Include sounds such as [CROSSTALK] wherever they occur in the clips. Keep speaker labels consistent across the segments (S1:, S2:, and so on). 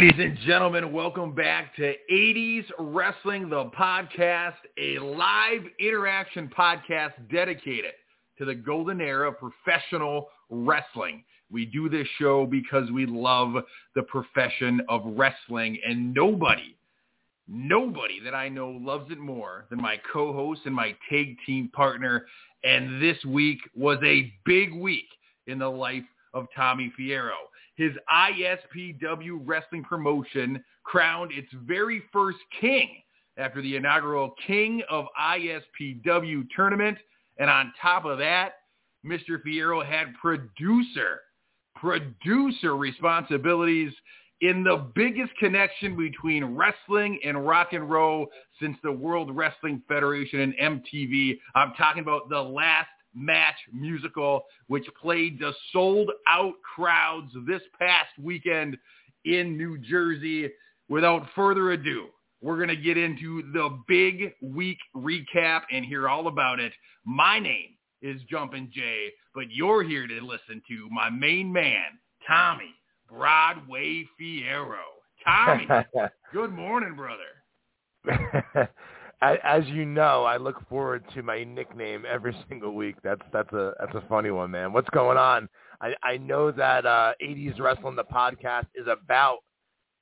S1: Ladies and gentlemen, welcome back to 80s Wrestling, the podcast, a live interaction podcast dedicated to the golden era of professional wrestling. We do this show because we love the profession of wrestling and nobody, nobody that I know loves it more than my co-host and my tag team partner. And this week was a big week in the life of Tommy Fierro. His ISPW wrestling promotion crowned its very first king after the inaugural King of ISPW tournament. And on top of that, Mr. Fierro had producer, producer responsibilities in the biggest connection between wrestling and rock and roll since the World Wrestling Federation and MTV. I'm talking about the last match musical, which played to sold out crowds this past weekend in New Jersey. Without further ado, we're going to get into the big week recap and hear all about it. My name is Jumpin' Jay, but you're here to listen to my main man, Tommy Broadway Fierro. Tommy, [LAUGHS] good morning, brother. [LAUGHS]
S2: as you know, I look forward to my nickname every [LAUGHS] single week. That's that's a that's a funny one, man. What's going on? I I know that uh 80s wrestling the podcast is about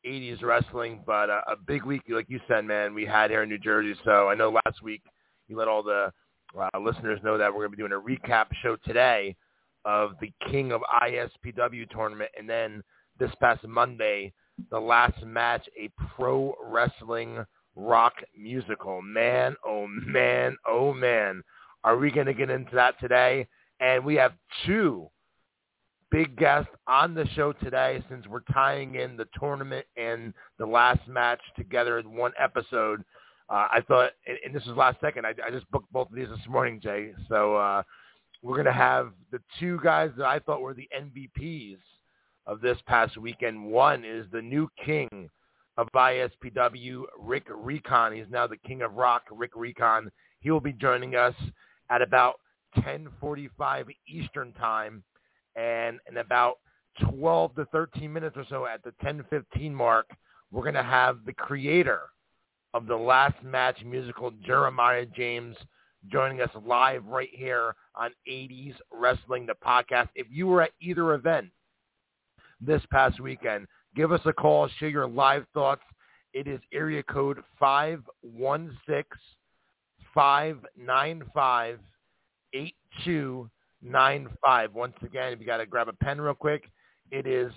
S2: 80s wrestling, but uh, a big week like you said, man, we had here in New Jersey. So I know last week you let all the uh, listeners know that we're going to be doing a recap show today of the King of ISPW tournament, and then this past Monday, the last match, a pro wrestling rock musical. Man, oh man, oh man. Are we going to get into that today? And we have two big guests on the show today since we're tying in the tournament and the last match together in one episode. Uh, I thought, and, this was last second, I, I just booked both of these this morning, Jay. So uh, we're going to have the two guys that I thought were the MVPs of this past weekend. One is the new king of ISPW, Rick Recon. He's now the king of rock, Rick Recon. He will be joining us at about 10:45 Eastern time, and in about 12 to 13 minutes or so at the 10:15 mark, we're going to have the creator of the last match musical, Jeremiah James, joining us live right here on 80s Wrestling, the podcast. If you were at either event this past weekend, Give us a call. Share your live thoughts. It is area code 516-595-8295. Once again, if you got to grab a pen real quick, it is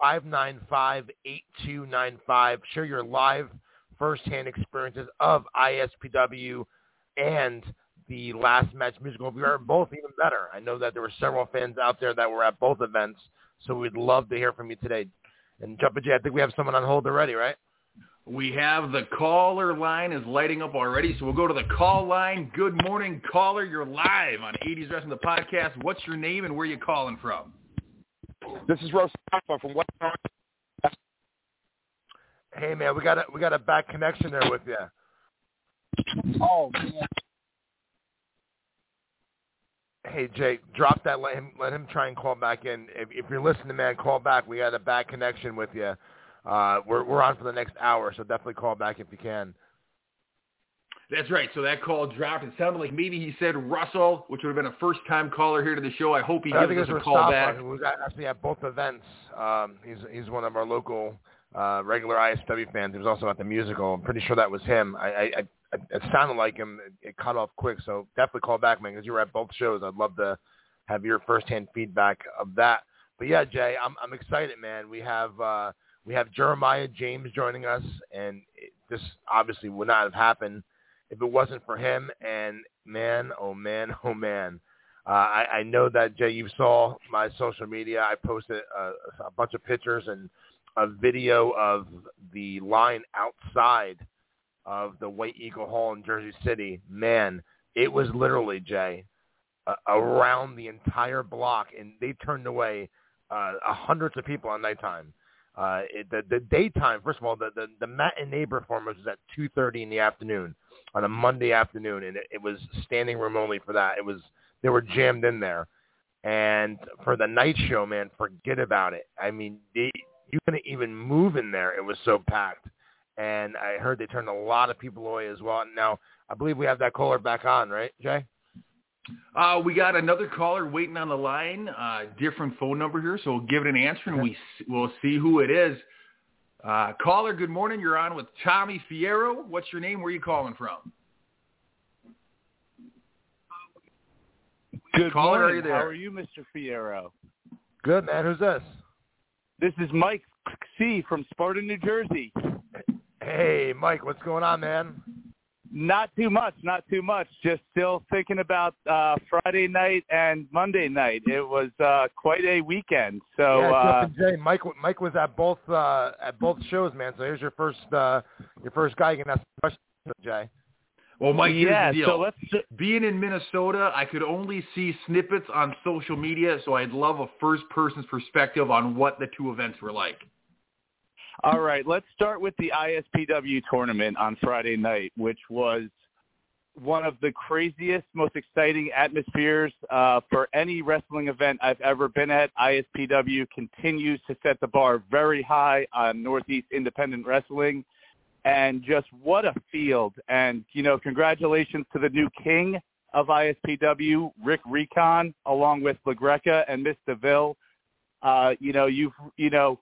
S2: 516-595-8295. Share your live firsthand experiences of ISPW and the last match musical. We are both even better. I know that there were several fans out there that were at both events. So we'd love to hear from you today. And Jumpin' Jay, I think we have someone on hold already, right?
S1: We have the caller line is lighting up already, so we'll go to the call line. Good morning, caller. You're live on 80s Wrestling the podcast. What's your name and where are you calling from?
S3: This is Rose from West.
S2: Hey man, we got a we got a back connection there with you.
S3: Oh man,
S2: Hey Jake, drop that. Let him let him try and call back in. If, if you're listening, man, call back. We got a bad connection with you. Uh, we're we're on for the next hour, so definitely call back if you can.
S1: That's right. So that call dropped. It sounded like maybe he said Russell, which would have been a first-time caller here to the show. I hope he gives us a call back.
S2: We got actually at both events. Um, he's he's one of our local uh, regular ISPW fans. He was also at the musical. I'm pretty sure that was him. I, I, it sounded like him. It cut off quick, so definitely call back, man, because you were at both shows. I'd love to have your firsthand feedback of that. But yeah, Jay, I'm I'm excited, man. We have uh, we have Jeremiah James joining us, and it, this obviously would not have happened if it wasn't for him. And man, oh man, [LAUGHS] oh man, uh, I, I know that Jay, you saw my social media. I posted a, a bunch of pictures and a video of the line outside of the White Eagle Hall in Jersey City, man, it was literally Jay uh, around the entire block, and they turned away uh, hundreds of people on nighttime. Uh, it, the the daytime, first of all, the the, the matinee performance was at two thirty in the afternoon on a Monday afternoon, and it, it was standing room only for that. It was they were jammed in there. And for the night show, man, forget about it. I mean, they, you couldn't even move in there. It was so packed. And I heard they turned a lot of people away as well. Now, I believe we have that caller back on, right, Jay?
S1: Uh, we got another caller waiting on the line, uh, different phone number here, so we'll give it an answer and we we'll see who it is. Uh, caller, good morning. You're on with Tommy Fierro. What's your name? Where are you calling from?
S4: Good
S1: Caller,
S4: morning.
S1: are you there?
S4: How are you, Mr. Fierro?
S2: Good, man. Who's this?
S4: This is Mike C. from Sparta, New Jersey.
S2: Hey, Mike, what's going on, man?
S4: Not too much, not too much. Just still thinking about uh, Friday night and Monday night. It was uh, quite a weekend. So
S2: yeah,
S4: uh,
S2: and Jay, Mike, Mike was at both uh, at both shows, man. So here's your first uh, your first guy you can ask a question, Jay.
S1: Well, Mike, here's
S4: yeah,
S1: the deal.
S4: so let's.
S1: Being in Minnesota, I could only see snippets on social media, so I'd love a first person's perspective on what the two events were like.
S4: All right, let's start with the ISPW tournament on Friday night, which was one of the craziest, most exciting atmospheres uh, for any wrestling event I've ever been at. ISPW continues to set the bar very high on Northeast independent wrestling. And just what a field. And, you know, congratulations to the new king of ISPW, Rick Recon, along with LaGreca and Miss DeVille. Uh, you know, you've, you know,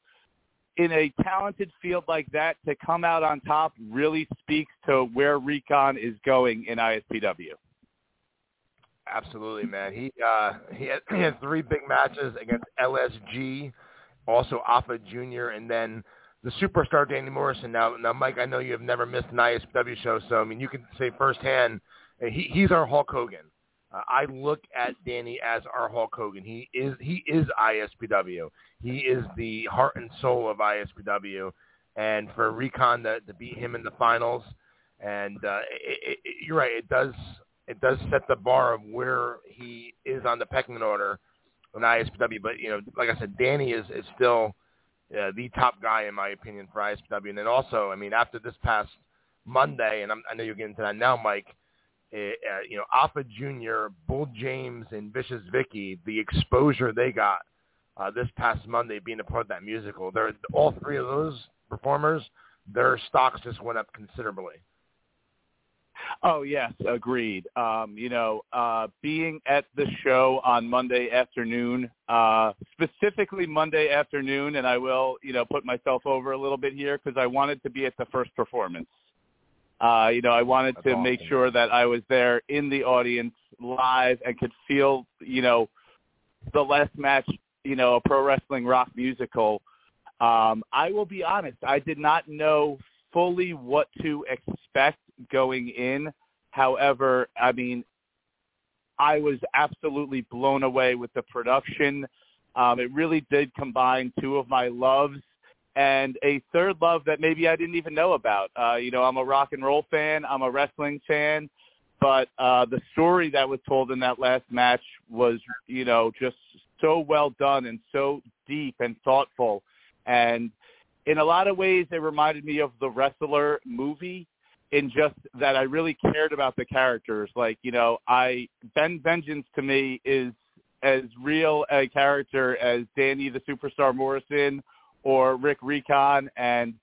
S4: in a talented field like that to come out on top really speaks to where Recon is going in ISPW.
S2: Absolutely, man. He uh, he had, he had three big matches against LSG, also Alpha Junior, and then the superstar Danny Morrison. Now, now, Mike, I know you have never missed an ISPW show, so I mean, you can say firsthand, uh, he, he's our Hulk Hogan. Uh, I look at Danny as our Hulk Hogan. He is he is ISPW. He is the heart and soul of ISPW. And for Recon to, to beat him in the finals, and uh, it, it, you're right, it does it does set the bar of where he is on the pecking order in ISPW. But you know, like I said, Danny is is still uh, the top guy in my opinion for ISPW. And then also, I mean, after this past Monday, and I'm, I know you're getting to that now, Mike uh, you know, Alpha Junior, Bull James, and Vicious Vicky, the exposure they got uh, this past Monday being a part of that musical. They're all three of those performers. Their stocks just went up considerably.
S4: Oh yes, agreed. Um, you know, uh, being at the show on Monday afternoon, uh, specifically Monday afternoon, and I will, you know, put myself over a little bit here because I wanted to be at the first performance. Uh, you know, I wanted
S2: That's
S4: to
S2: awesome.
S4: make sure that I was there in the audience live and could feel, you know, the last match, you know, a pro wrestling rock musical. Um, I will be honest, I did not know fully what to expect going in. However, I mean, I was absolutely blown away with the production. Um, it really did combine two of my loves and a third love that maybe I didn't even know about. Uh, you know, I'm a rock and roll fan. I'm a wrestling fan. But uh, the story that was told in that last match was, you know, just so well done and so deep and thoughtful. And in a lot of ways, it reminded me of the Wrestler movie in just that I really cared about the characters. Like, you know, I Ben Vengeance to me is as real a character as Danny the Superstar Morrison or Rick Recon. And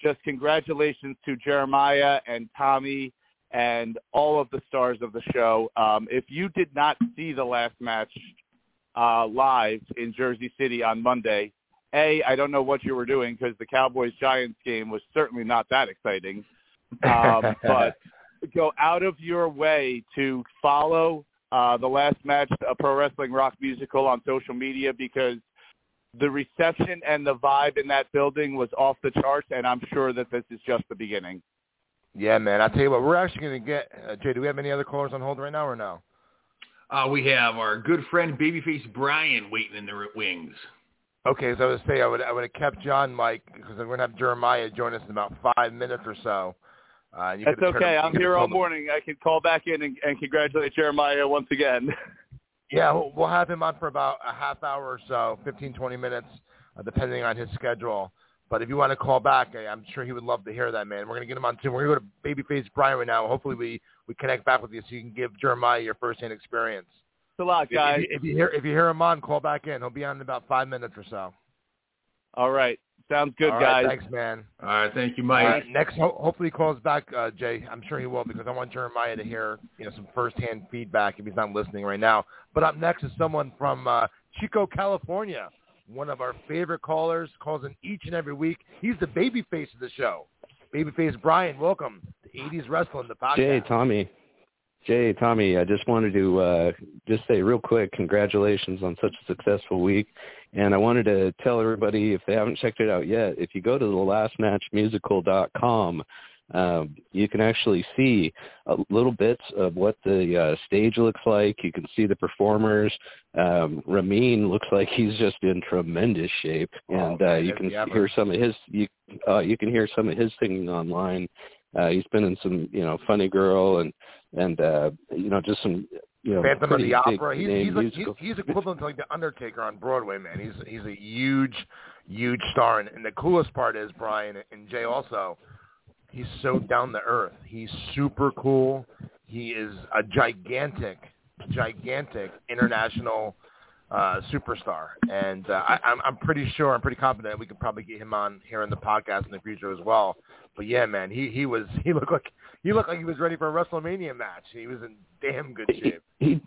S4: just congratulations to Jeremiah and Tommy and all of the stars of the show. Um, if you did not see the last match uh, live in Jersey City on Monday, A, I don't know what you were doing because the Cowboys-Giants game was certainly not that exciting. Um, [LAUGHS] but go out of your way to follow uh, the last match, a pro wrestling rock musical on social media because the reception and the vibe in that building was off the charts, and I'm sure that this is just the beginning.
S2: Yeah, man. I'll tell you what, we're actually going to get, uh, Jay, do we have any other callers on hold right now or no?
S1: Uh, we have our good friend Babyface Brian waiting in the wings.
S2: Okay, so I would say I would I would have kept John, Mike, because we're going to have Jeremiah join us in about five minutes or so. Uh, you
S4: That's
S2: could've turned-
S4: okay.
S2: you
S4: I'm here all
S2: told him-
S4: morning. I can call back in and, and congratulate Jeremiah once again. [LAUGHS]
S2: Yeah, we'll, we'll have him on for about a half hour or so, 15, 20 minutes, uh, depending on his schedule. But if you want to call back, I, I'm sure he would love to hear that, man. We're going to get him on too. We're going to go to Babyface Brian right now. Hopefully we, we connect back with you so you can give Jeremiah your first-hand experience.
S4: a lot, guys.
S2: If, if, you hear if you hear him on, call back in. He'll be on in about five minutes or so.
S4: All right. Sounds good,
S2: All right,
S4: guys.
S2: Thanks, man.
S1: All right, thank you, Mike.
S2: right, next, ho- hopefully he calls back, uh, Jay. I'm sure he will because I want Jeremiah to hear you know some firsthand feedback if he's not listening right now. But up next is someone from uh, Chico, California. One of our favorite callers calls in each and every week. He's the baby face of the show. Babyface Brian, welcome to 80s Wrestling, the podcast.
S5: Jay, Tommy. Jay, Tommy, I just wanted to uh, just say real quick, congratulations on such a successful week. And I wanted to tell everybody, if they haven't checked it out yet, if you go to the lastmatchmusical.com, um, you can actually see uh, little bits of what the uh, stage looks like. You can see the performers. Um, Ramin looks like he's just in tremendous shape,
S2: Oh,
S5: and uh,
S2: man,
S5: you can hear some of his. You uh, you can hear some of his singing online. Uh, he's been in some, you know, Funny Girl and and uh, you know just some, you know,
S2: Phantom of the Opera. He's, he's, like, he's, he's equivalent to like the Undertaker on Broadway, man. He's he's a huge, huge star. And, and the coolest part is Brian and Jay also. He's so down to earth. He's super cool. He is a gigantic, gigantic international uh, superstar, and uh, I, I'm I'm pretty sure, I'm pretty confident we could probably get him on here in the podcast in the future as well. But yeah, man, he he was [LAUGHS] he looked like he looked like he was ready for a WrestleMania match. He was in damn good shape.
S5: He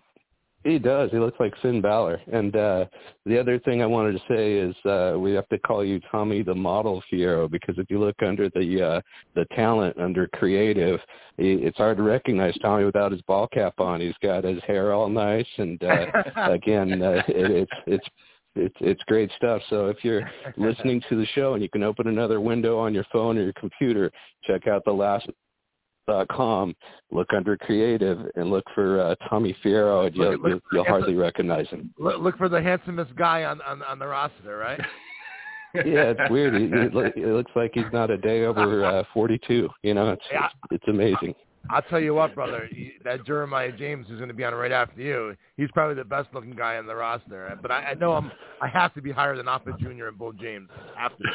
S5: he does. He looks like Finn Balor. And uh the other thing I wanted to say is uh we have to call you Tommy the Model Fierro because if you look under the uh the talent under creative, it's hard to recognize Tommy without his ball cap on. He's got his hair all nice and uh [LAUGHS] again uh, it, it's it's it's it's great stuff. So if you're listening to the show and you can open another window on your phone or your computer, check out the last dot com, look under creative and look for uh, Tommy Fierro and you'll,
S2: look
S5: you'll, you'll hardly recognize him.
S2: Look, look for the handsomest guy on on, on the roster, right? [LAUGHS]
S5: Yeah, it's weird. He, he, look- it looks like he's not a day over uh, 42. You know, it's
S2: Yeah.
S5: it's, it's amazing.
S2: I'll tell you what, brother. That Jeremiah James is going to be on right after you, he's probably the best looking guy on the roster. But I, I know I'm. I have to be higher than Alpha Junior and Bull James. To.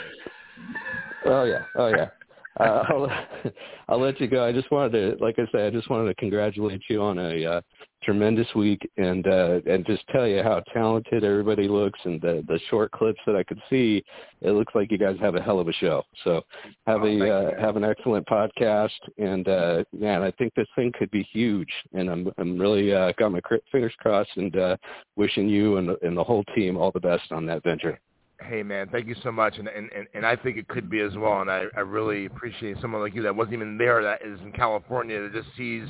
S5: Oh yeah, oh yeah. Uh, [LAUGHS] I'll I'll let you go. I just wanted to, like I said, I just wanted to congratulate you on a uh, tremendous week and uh, and just tell you how talented everybody looks and the the short clips that I could see. It looks like you guys have a hell of a show. So have
S2: Oh,
S5: a uh, have an excellent podcast and uh, man, I think this thing could be huge. And I'm I'm really uh, got my cr- fingers crossed and uh, wishing you and and the whole team all the best on that venture.
S2: Hey man, thank you so much, and and and, I think it could be as well. And I I really appreciate someone like you that wasn't even there, that is in California, that just sees,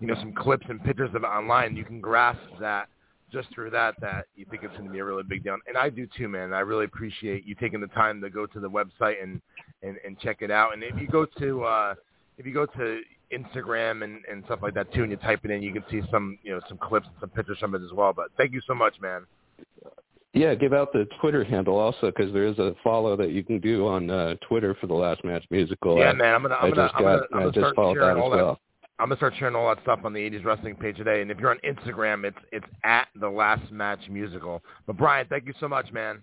S2: you know, some clips and pictures of it online. You can grasp that just through that that you think it's going to be a really big deal. And I do too, man. I really appreciate you taking the time to go to the website and and and check it out. And if you go to uh if you go to Instagram and and stuff like that too, and you type it in, you can see some you know some clips and some pictures from it as well. But thank you so much, man.
S5: Yeah, give out the Twitter handle also because there is a follow that you can do on uh, Twitter for the Last Match Musical.
S2: Yeah,
S5: I,
S2: man. I'm gonna
S5: I
S2: I'm gonna
S5: just
S2: I'm
S5: got
S2: gonna, I'm gonna
S5: just
S2: start
S5: followed
S2: sharing
S5: that
S2: all
S5: as
S2: that.
S5: well.
S2: I'm gonna start sharing all that stuff on the 80s wrestling page today. And if you're on Instagram, it's it's at the Last Match Musical. But Brian, thank you so much, man.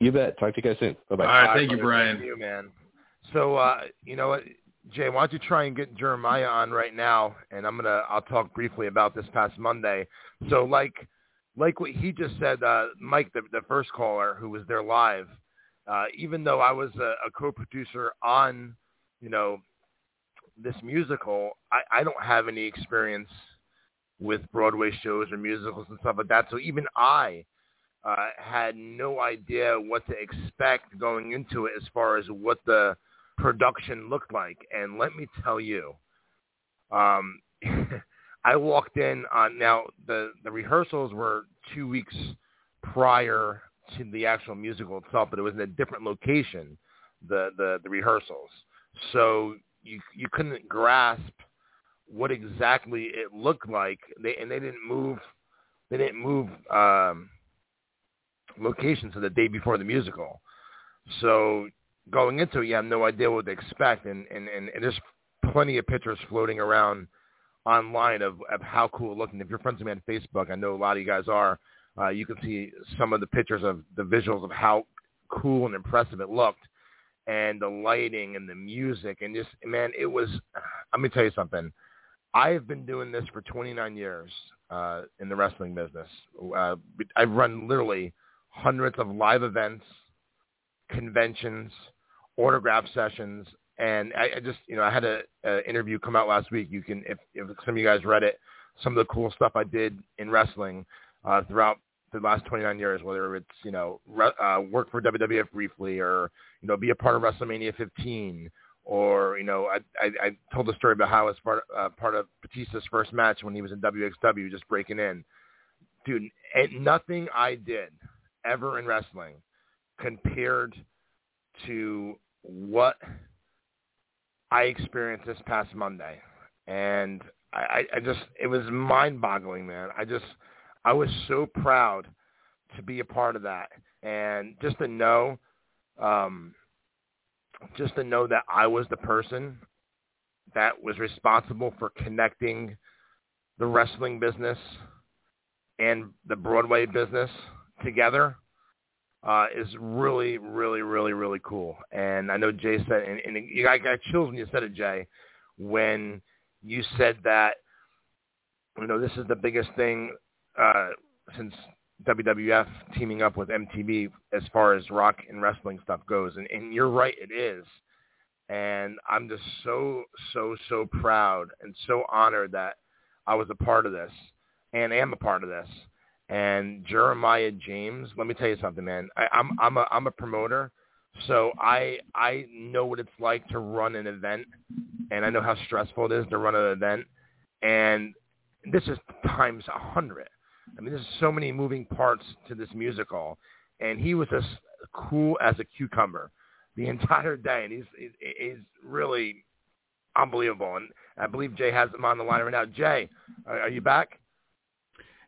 S5: You bet. Talk to you guys soon. Bye bye.
S1: All right, thank you. Brian.
S2: Thank you, man. So uh, you know what, Jay? Why don't you try and get Jeremiah on right now? And I'm gonna I'll talk briefly about this past Monday. So like like what he just said, uh, Mike, the, the first caller who was there live. Uh, even though I was a, a co-producer on, you know, this musical, I, I don't have any experience with Broadway shows or musicals and stuff like that. So even I uh, had no idea what to expect going into it as far as what the production looked like. And let me tell you, um, [LAUGHS] I walked in on now the the rehearsals were two weeks prior to the actual musical itself, but it was in a different location, the the, the rehearsals. So you you couldn't grasp what exactly it looked like. They and they didn't move they didn't move um location to the day before the musical. So going into it, you have no idea what to expect, and and and, and there's plenty of pictures floating around online of of how cool it looked. And if you're friends with me on Facebook, I know a lot of you guys are. Uh, you can see some of the pictures of the visuals of how cool and impressive it looked, and the lighting and the music, and just man, it was. Let me tell you something. I have been doing this for 29 years uh, in the wrestling business. Uh, I've run literally hundreds of live events, conventions, autograph sessions, and I, I just, you know, I had an interview come out last week. You can, if, if some of you guys read it, some of the cool stuff I did in wrestling uh, throughout the last 29 years, whether it's, you know, re- uh, work for WWF briefly or, you know, be a part of WrestleMania 15 or, you know, I, I, I told the story about how I was part, uh, part of Batista's first match when he was in WXW just breaking in. Dude, nothing I did ever in wrestling compared to what I experienced this past Monday. And I, I just, it was mind boggling, man. I just, I was so proud to be a part of that. And just to know, um, just to know that I was the person that was responsible for connecting the wrestling business and the Broadway business together uh, is really, really, really, really cool. And I know Jay said, and, and I got chills when you said it, Jay, when you said that, you know, this is the biggest thing uh, since WWF teaming up with MTV as far as rock and wrestling stuff goes. And, and you're right, it is. And I'm just so, so, so proud and so honored that I was a part of this and am a part of this and Jeremiah James. Let me tell you something, man. I, I'm I'm a I'm a promoter, so I I know what it's like to run an event, and I know how stressful it is to run an event, and this is times a hundred. I mean, there's so many moving parts to this musical, and he was as cool as a cucumber the [LAUGHS] entire day, and he's he's, he's really unbelievable. And I believe Jay has him on the line right now. Jay, are, are you back?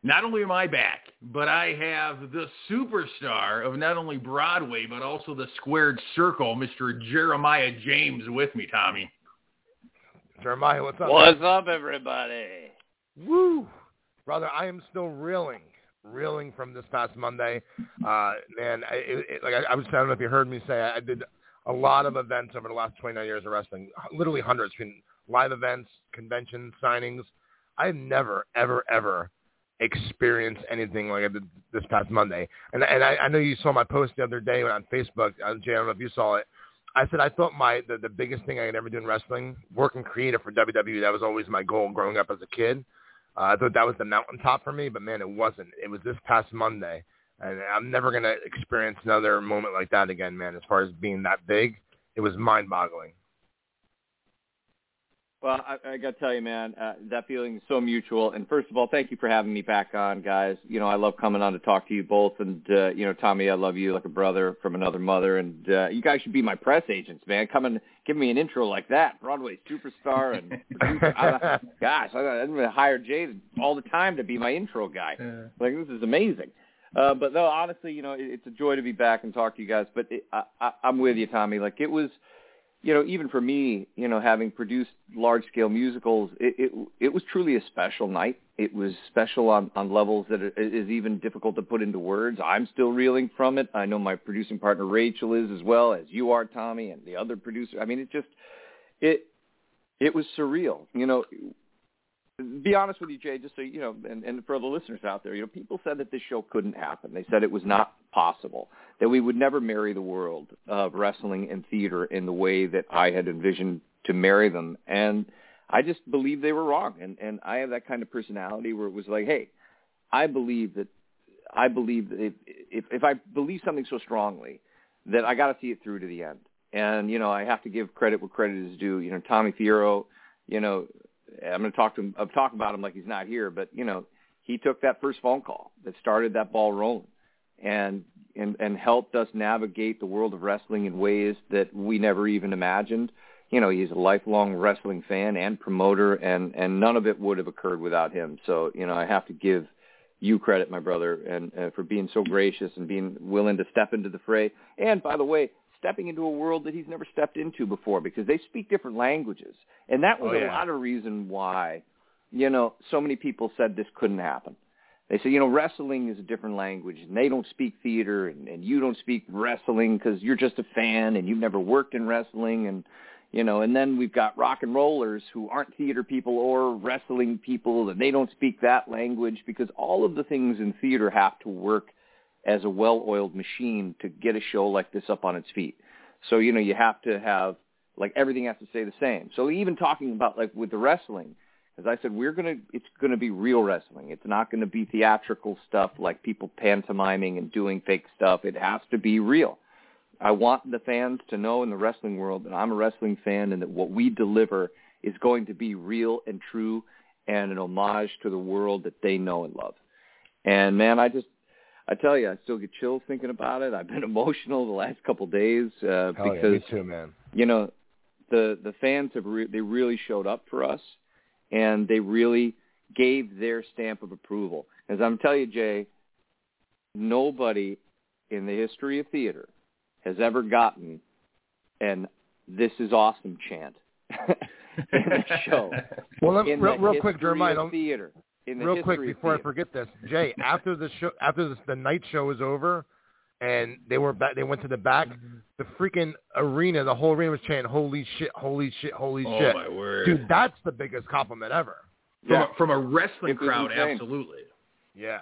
S1: Not only am I back, but I have the superstar of not only Broadway, but also the squared circle, Mr. Jeremiah James with me, Tommy.
S2: Jeremiah, what's up?
S6: What's up, everybody?
S2: Woo! Brother, I am still reeling, reeling from this past Monday. Uh, man, I, it, it, like I, I was, I don't know if you heard me say, I, I did a lot of events over the last 29 years of wrestling, literally hundreds between live events, conventions, signings. I've never, ever, ever experience anything like I did this past Monday. And and I, I know you saw my post the other day on Facebook. Uh, Jay, I don't know if you saw it. I said I thought my the, the biggest thing I could ever do in wrestling, working creative for WWE, that was always my goal growing up as a kid. Uh, I thought that was the mountaintop for me, but man, it wasn't. It was this past Monday, and I'm never gonna experience another moment like that again, man. As far as being that big, it was mind-boggling.
S6: Well, I, I got to tell you, man, uh, that feeling is so mutual. And first of all, thank you for having me back on, guys. You know, I love coming on to talk to you both. And uh, you know, Tommy, I love you like a brother from another mother. And uh, you guys should be my press agents, man. Come and give me an intro like that, Broadway superstar and [LAUGHS] producer. I, gosh, I, I'm going to hire Jay all the time to be my intro guy. Like this is amazing. Uh, but no, honestly, you know, it, it's a joy to be back and talk to you guys. But it, I, I, I'm with you, Tommy. Like it was you know, even for me, you know, having produced large scale musicals, it, it it was truly a special night. It was special on on levels that is even difficult to put into words. I'm still reeling from it. I know my producing partner Rachel is as well as you are, Tommy, and the other producer. I mean, it just it it was surreal. You know, be honest with you, Jay, just so you know, and, and for the listeners out there, you know, people said that this show couldn't happen. They said it was not possible, that we would never marry the world of wrestling and theater in the way that I had envisioned to marry them. And I just believe they were wrong. And, and I have that kind of personality where it was like, hey, I believe that, I believe that if, if, if I believe something so strongly, that I got to see it through to the end. And, you know, I have to give credit where credit is due. You know, Tommy Fierro, you know, I'm going to talk to him. I'm talking about him like he's not here, but you know, he took that first phone call that started that ball rolling, and and and helped us navigate the world of wrestling in ways that we never even imagined. You know, he's a lifelong wrestling fan and promoter, and and none of it would have occurred without him. So you know, I have to give you credit, my brother, and uh, for being so gracious and being willing to step into the fray. And by the way, stepping into a world that he's never stepped into before because they speak different languages. And that was
S1: oh, yeah.
S6: a lot of reason why, you know, so many people said this couldn't happen. They say, you know, wrestling is a different language and they don't speak theater and, and you don't speak wrestling because you're just a fan and you've never worked in wrestling and, you know, and then we've got rock and rollers who aren't theater people or wrestling people and they don't speak that language because all of the things in theater have to work as a well-oiled machine to get a show like this up on its feet. So, you know, you have to have like everything has to stay the same. So even talking about like with the wrestling, as I said, we're gonna it's gonna be real wrestling. It's not gonna be theatrical stuff like people pantomiming and doing fake stuff. It has to be real. I want the fans to know in the wrestling world that I'm a wrestling fan and that what we deliver is going to be real and true and an homage to the world that they know and love. And man, I just I tell you, I still get chills thinking about it. I've been [LAUGHS] emotional the last couple of days uh,
S2: Hell
S6: because
S2: yeah, me too, man.
S6: you know the the fans have re- they really showed up for us and they really gave their stamp of approval. As I'm telling you, Jay, nobody in the history of theater has ever gotten an "This is awesome" chant [LAUGHS] in the show.
S2: Well, let, real, real quick, Jeremiah,
S6: theater. In the
S2: real quick
S6: history of
S2: before I forget this, [LAUGHS] Jay. After the show, after the, the night show was over, and they were back, they went to the back. Mm-hmm. The freaking arena, the whole arena was chanting, "Holy shit! Holy shit! Holy
S1: oh
S2: shit!"
S1: my word.
S2: Dude, that's the biggest compliment ever.
S1: from,
S6: Yeah.
S1: a, from a wrestling
S6: It
S1: crowd,
S6: insane.
S1: absolutely.
S2: Yeah.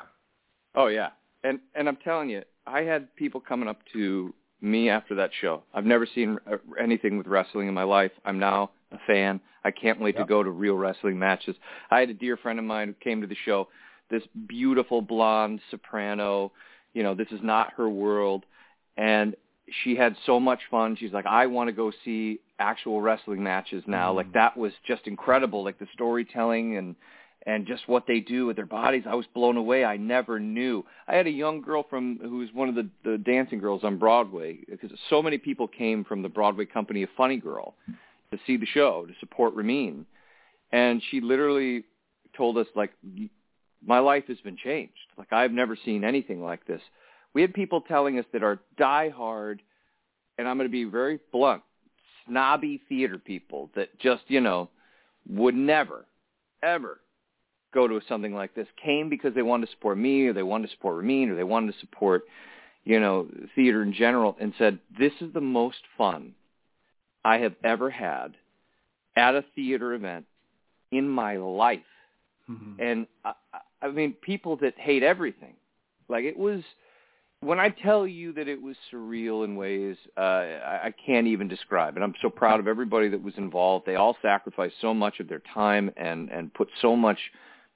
S6: Oh yeah, and and I'm telling you, I had people coming up to me after that show. I've never seen uh, anything with wrestling in my life. I'm now a fan. I can't wait to go to real wrestling matches. I had a dear friend of mine who came to the show. This beautiful blonde soprano. You know, this is not her world, and she had so much fun. She's like, I want to go see actual wrestling matches now. Like that was just incredible. Like the storytelling and and just what they do with their bodies. I was blown away. I never knew. I had a young girl from who was one of the the dancing girls on Broadway because so many people came from the Broadway company of Funny Girl to see the show to support Ramin, and she literally told us like my life has been changed. Like I've never seen anything like this. We had people telling us that are diehard, and I'm going to be very blunt, snobby theater people that just you know would never, ever go to something like this came because they wanted to support me or they wanted to support Ramin or they wanted to support, you know, theater in general and said, this is the most fun I have ever had at a theater event in my life.
S1: Mhm.
S6: And I, I mean, people that hate everything, like it was, when I tell you that it was surreal in ways uh, I, I can't even describe. And I'm so proud of everybody that was involved. They all sacrificed so much of their time and, and put so much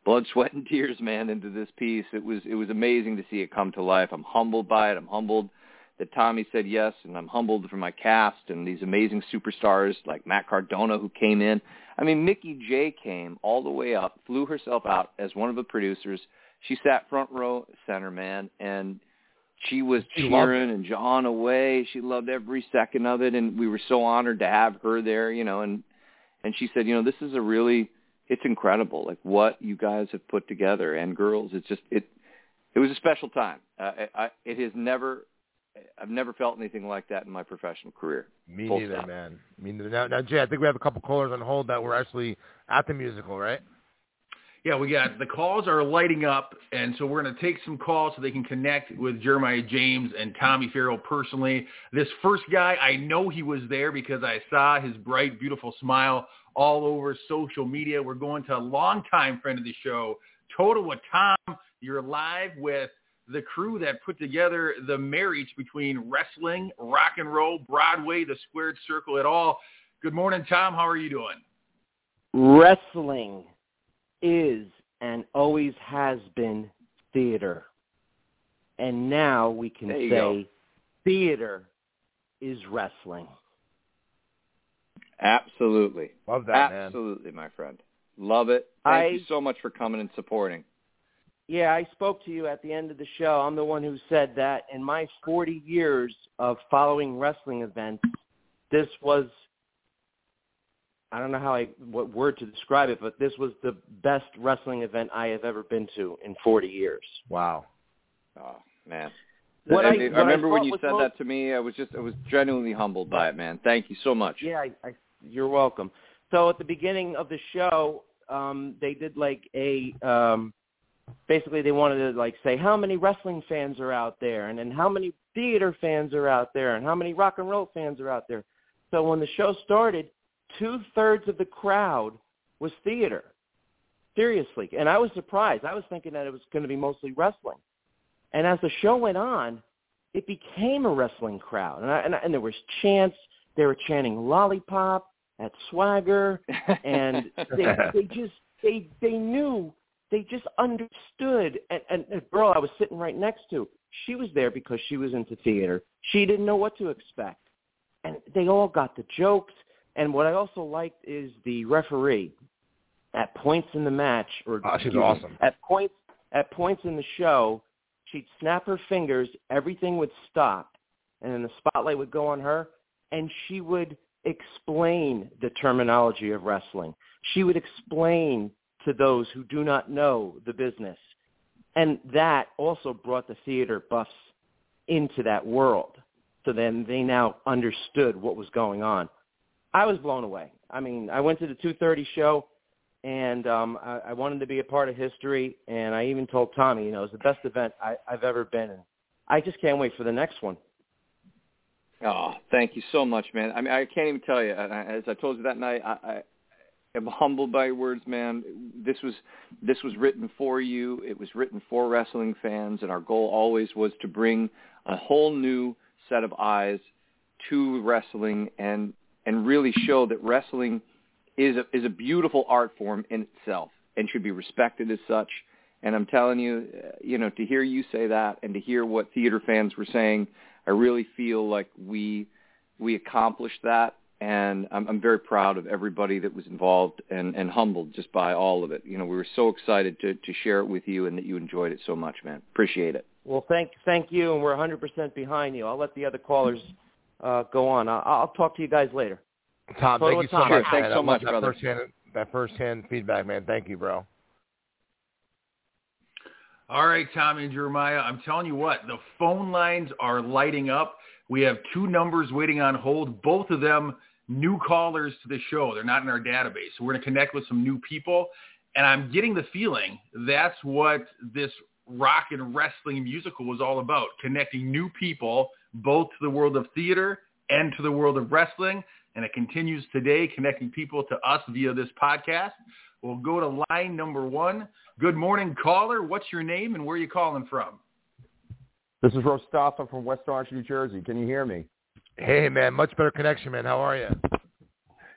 S6: blood, [LAUGHS] sweat, and tears, man, into this piece. It was it was amazing to see it come to life. I'm humbled by it. I'm humbled that Tommy said yes, and I'm humbled for my cast and these amazing superstars like Matt Cardona who came in. I mean, Mickey J came all the way up, flew herself out as one of the producers. She sat front row center, man, and she was cheering and jawing away. She loved every second of it, and we were so honored to have her there, you know. And and she said, you know, this is a really, it's incredible, like what you guys have put together, and girls, it's just it, it was a special time. Uh, I, I, it has never, I've never felt anything like that in my professional career.
S2: Me
S6: Full
S2: neither,
S6: stop.
S2: man. Me neither. Now, now, Jay, I think we have a couple callers on hold that were actually at the musical, right?
S1: Yeah, we got the calls are lighting up, and so we're going to take some calls so they can connect with Jeremiah James and Tommy Fierro personally. This first guy, I know he was there because I saw his bright, beautiful smile all over social media. We're going to a longtime friend of the show, Total with Tom. You're live with the crew that put together the marriage between wrestling, rock and roll, Broadway, the squared circle, it all. Good morning, Tom. How are you doing?
S7: wrestling is and always has been theater. And now we can say
S6: go.
S7: theater is wrestling.
S6: Absolutely,
S2: Love that, man.
S6: absolutely, my friend. Love it. Thank
S7: I-
S6: you so much for coming and supporting.
S7: Yeah, I spoke to you at the end of the show. I'm the one who said that in my 40 years of following wrestling events, this was I don't know how I what word to describe it, but this was the best wrestling event I have ever been to in 40 years.
S2: Wow.
S6: Oh man.
S7: What
S6: I,
S7: I-
S6: I
S7: what I
S6: remember when you said
S7: most-
S6: that to me. I was just I was genuinely humbled by it, man. Thank you so much.
S7: Yeah, I, I, you're welcome. So at the beginning of the show, um, they did like a um, basically they wanted to like say how many wrestling fans are out there, and then how many theater fans are out there, and how many rock and roll fans are out there. So when the show started, two thirds of the crowd was theater. Seriously, and I was surprised. I was thinking that it was going to be mostly wrestling. And as the show went on, it became a wrestling crowd, and I, and, I, and there was chants. They were chanting "lollipop" at Swagger, and they [LAUGHS] they just they they knew they just understood. And, and the girl I was sitting right next to, she was there because she was into theater. She didn't know what to expect, and they all got the jokes. And what I also liked is the referee at points in the match, or
S2: oh, she's awesome.
S7: Me, at points at points in the show, she'd snap her fingers, everything would stop, and then the spotlight would go on her, and she would explain the terminology of wrestling. She would explain to those who do not know the business. And that also brought the theater buffs into that world. So then they now understood what was going on. I was blown away. I mean, I went to the 2:30 show, and um, I, I wanted to be a part of history. And I even told Tommy, you know, it was the best event I, I've ever been in. I just can't wait for the next one.
S6: Oh, thank you so much, man. I mean, I can't even tell you. As I told you that night, I, I am humbled by your words, man. This was this was written for you. It was written for wrestling fans, and our goal always was to bring a whole new set of eyes to wrestling and and really show that wrestling is a, is a beautiful art form in itself and should be respected as such. And I'm telling you, uh, you know, to hear you say that and to hear what theater fans were saying, I really feel like we we accomplished that and I'm, I'm very proud of everybody that was involved and, and humbled just by all of it. You know, we were so excited to, to share it with you and that you enjoyed it so much, man. Appreciate it.
S7: Well, thank thank you, and we're 100% behind you. I'll let the other callers uh, go on. I'll, I'll talk to you guys later.
S2: Tom, thank you so much.
S6: Thanks so much,
S2: that
S6: brother.
S2: First-hand, that first-hand feedback, man. Thank you, bro.
S1: All right, Tommy and Jeremiah, I'm telling you what, the phone lines are lighting up. We have two numbers waiting on hold. Both of them new callers to the show. They're not in our database. So we're going to connect with some new people. And I'm getting the feeling that's what this rock and wrestling musical was all about, connecting new people both to the world of theater and to the world of wrestling. And it continues today, connecting people to us via this podcast. We'll go to line number one. Good morning, caller. What's your name and where are you calling from?
S3: This is Rostafa from West Orange, New Jersey. Can you hear me?
S2: Hey, man, much better connection, man. How are you?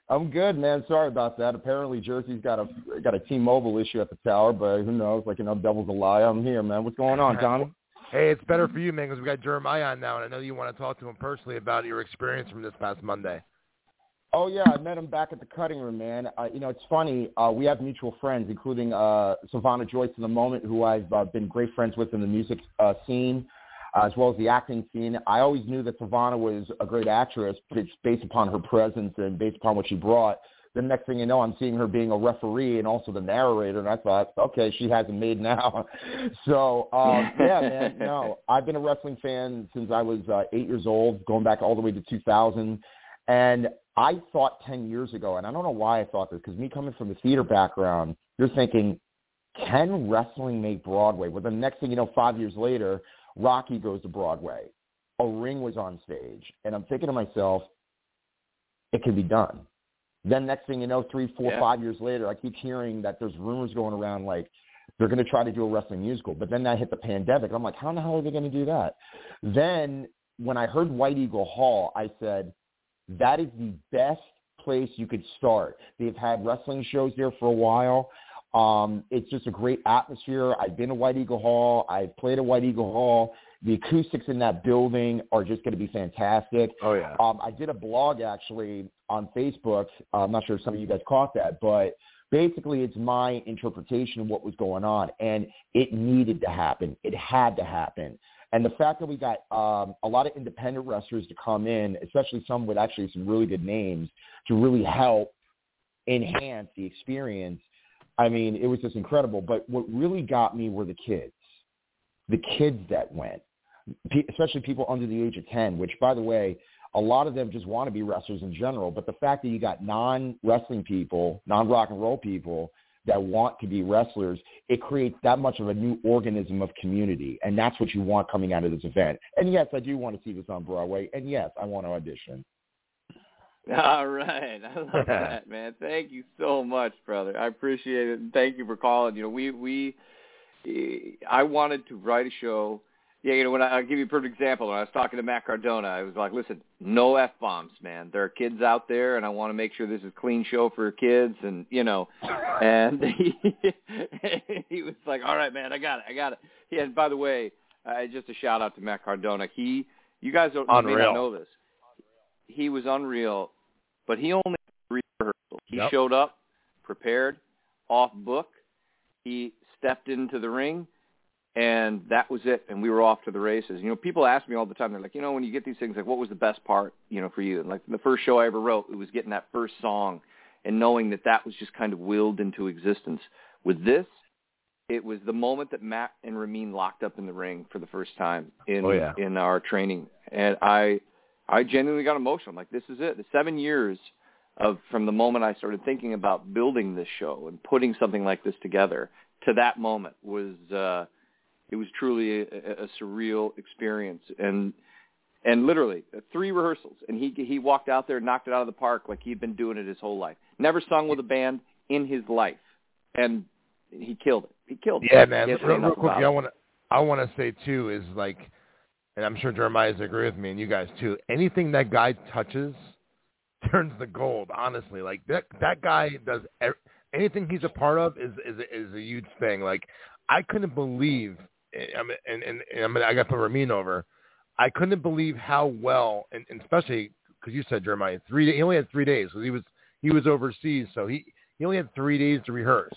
S3: I'm good, man. Sorry about that. Apparently, Jersey's got a got a T-Mobile issue at the tower, but who knows? Like you know, devil's a lie. I'm here, man. What's going on, Tommy? [LAUGHS]
S2: Hey, it's better for you, man, because we got Jeremiah on now, and I know you want to talk to him personally about your experience from this past Monday.
S3: Oh yeah, I met him back at the cutting room, man. Uh, you know, it's funny. Uh, we have mutual friends, including uh, Savannah Joyce in the moment, who I've uh, been great friends with in the music uh, scene uh, as well as the acting scene. I always knew that Savannah was a great actress, but it's based upon her presence and based upon what she brought. The next thing you know, I'm seeing her being a referee and also the narrator, and I thought, okay, she has a maid now. [LAUGHS] so um, yeah, man, [LAUGHS] no, I've been a wrestling fan since I was uh, eight years old, going back all the way to 2000, and I thought 10 years ago, and I don't know why I thought this, because me coming from the theater background, you're thinking, can wrestling make Broadway? Well, the next thing you know, five years later, Rocky goes to Broadway. A ring was on stage. And I'm thinking to myself, it can be done. Then next thing you know, three, four, yeah. five years later, I keep hearing that there's rumors going around like they're going to try to do a wrestling musical. But then I hit the pandemic. I'm like, how in the hell are they going to do that? Then when I heard White Eagle Hall, I said, that is the best place you could start. They've had wrestling shows there for a while. Um, it's just a great atmosphere. I've been to White Eagle Hall. I've played at White Eagle Hall. The acoustics in that building are just going to be fantastic.
S2: Oh yeah.
S3: Um, I did a blog actually on Facebook. I'm not sure if some of you guys caught that, but basically it's my interpretation of what was going on, and it needed to happen. It had to happen. And the fact that we got um, a lot of independent wrestlers to come in, especially some with actually some really good names, to really help enhance the experience I mean, it was just incredible. But what really got me were the kids, the kids that went, especially people under the age of 10, which, by the way, a lot of them just want to be wrestlers in general. But the fact that you got non-wrestling people, non-rock and roll people that want to be wrestlers, it creates that much of a new organism of community. And that's what you want coming out of this event. And yes, I do want to see this on Broadway. And yes, I want to audition.
S6: All right, [LAUGHS] I love that, man. Thank you so much, brother. I appreciate it, and thank you for calling. You know, we we, I wanted to write a show. Yeah, you know, when I, I'll give you a perfect example. When I was talking to Matt Cardona, I was like, "Listen, no f bombs, man. There are kids out there, and I want to make sure this is a clean show for kids." And you know, [LAUGHS] and [LAUGHS] he, he was like, "All right, man, I got it, I got it." Yeah, and by the way, uh, just a shout out to Matt Cardona. He, you guys don't you may not know this he was unreal, but he only rehearsals. He
S2: Yep.
S6: showed up, prepared, off book. He stepped into the ring, and that was it. And we were off to the races. You know, people ask me all the time. They're like, you know, when you get these things, like, what was the best part, you know, for you? And like the first show I ever wrote, it was getting that first song and knowing that that was just kind of willed into existence. With this, it was the moment that Matt and Ramin locked up in the ring for the first time in
S2: Oh, yeah.
S6: in our training, and I I genuinely got emotional. I'm like, this is it. The seven years of from the moment I started thinking about building this show and putting something like this together to that moment was uh, it was truly a, a surreal experience and and literally three rehearsals and he he walked out there and knocked it out of the park like he'd been doing it his whole life. Never sung with a band in his life, and he killed it. He killed it.
S2: Yeah, man. Real, real
S6: about
S2: I want to I want to say too is like, and I'm sure Jeremiah's agree with me, and you guys too. Anything that guy touches [LAUGHS] turns to gold. Honestly, like that that guy does anything he's a part of is is is a huge thing. Like I couldn't believe, I and and, and I, mean, I got to Ramin over. I couldn't believe how well, and, and especially because you said Jeremiah three. He only had three days because he was he was overseas, so he he only had three days to rehearse.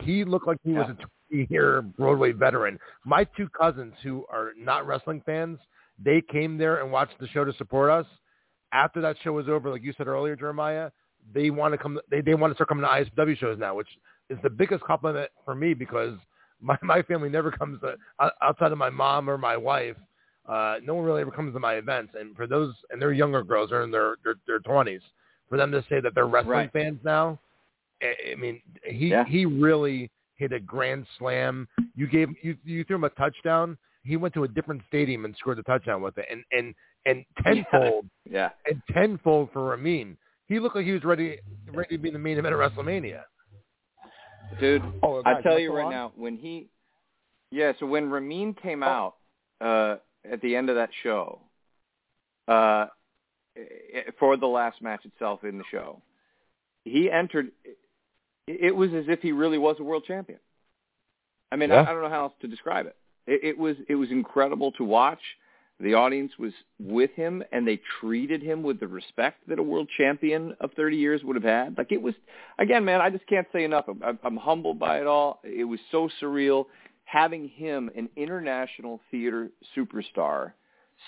S2: He looked like he was a 20 year Broadway veteran. My two cousins who are not wrestling fans, they came there and watched the show to support us. After that show was over, like you said earlier, Jeremiah, they want to come. They they want to start coming to ISPW shows now, which is the biggest compliment for me because my my family never comes to, outside of my mom or my wife. Uh, no one really ever comes to my events, and for those and they're younger girls, they're in their their twenties. For them to say that they're wrestling
S6: Right.
S2: fans now, I, I mean, he
S6: Yeah.
S2: he really hit a grand slam. You gave you you threw him a touchdown. He went to a different stadium and scored the touchdown with it, and and and tenfold [LAUGHS]
S6: Yeah.
S2: and tenfold for Ramin. He looked like he was ready ready to be the main event of WrestleMania.
S6: Dude,
S3: Oh,
S6: I tell you right
S3: on?
S6: now, when he, yeah, so when Ramin
S3: Oh.
S6: came out uh, at the end of that show, uh, for the last match itself in the show, he entered. It was as if he really was a world champion. I mean, I, I don't know how else to describe it. it. It was it was incredible to watch. The audience was with him, and they treated him with the respect that a world champion of 30 years would have had. Like it was, again, man, I just can't say enough. I'm, I'm- humbled by it all. It was so surreal having him, an international theater superstar,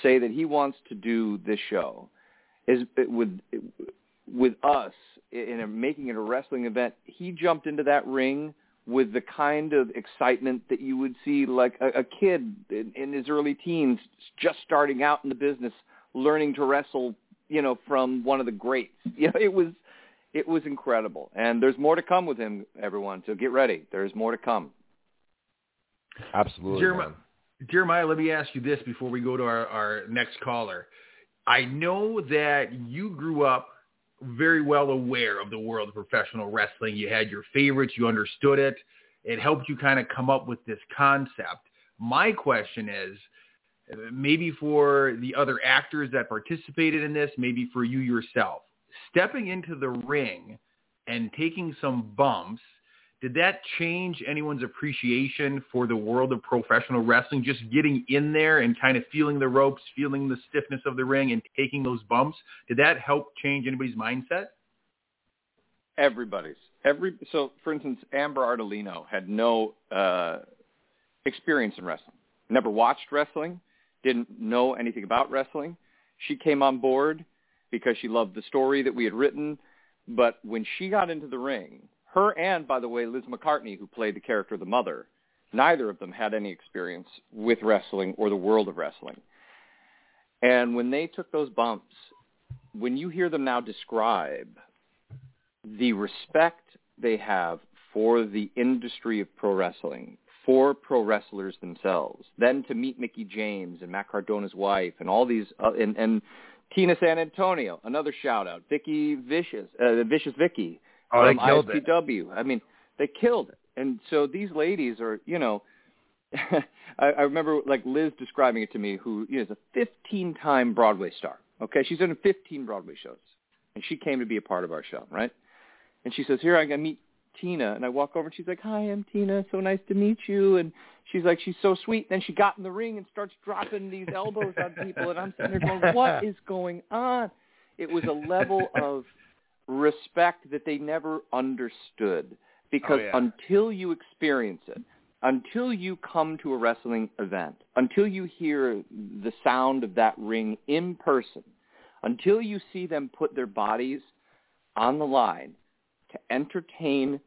S6: say that he wants to do this show is with with us in a, making it a wrestling event. He jumped into that ring with the kind of excitement that you would see like a, a kid in, in his early teens just starting out in the business learning to wrestle you know from one of the greats [LAUGHS] you know it was it was incredible and there's more to come with him everyone so get ready there's more to come
S2: Absolutely.
S1: Jeremiah, Jeremiah, let me ask you this before we go to our, our next caller. I know that you grew up very well aware of the world of professional wrestling. You had your favorites. You understood it. It helped you kind of come up with this concept. My question is, maybe for the other actors that participated in this, maybe for you yourself, stepping into the ring and taking some bumps, did that change anyone's appreciation for the world of professional wrestling? Just getting in there and kind of feeling the ropes, feeling the stiffness of the ring and taking those bumps, did that help change anybody's mindset?
S6: Everybody's. Every so, for instance, Amber Ardolino had no uh, experience in wrestling. Never watched wrestling. Didn't know anything about wrestling. She came on board because she loved the story that we had written. But when she got into the ring, her and, by the way, Liz McCartney, who played the character of the mother, neither of them had any experience with wrestling or the world of wrestling. And when they took those bumps, when you hear them now describe the respect they have for the industry of pro wrestling, for pro wrestlers themselves, then to meet Mickie James and Matt Cardona's wife and all these, uh, and, and Tina San Antonio, another shout out. Vicky Vicious, uh, Vicious Vicky
S2: Oh, they
S6: from
S2: killed it.
S6: I mean, they killed it. And so these ladies are, you know, [LAUGHS] I, I remember like Liz describing it to me, who you know, is a 15-time Broadway star. Okay, she's in 15 Broadway shows, and she came to be a part of our show, right? And she says, "Here, I'm gonna meet Tina." And I walk over, and she's like, "Hi, I'm Tina. So nice to meet you." And she's like, "She's so sweet." Then she got in the ring and starts dropping these elbows on people, and I'm sitting there going, "What is going on?" It was a level of respect that they never understood because
S2: Oh, yeah.
S6: until you experience it, until you come to a wrestling event, until you hear the sound of that ring in person, until you see them put their bodies on the line to entertain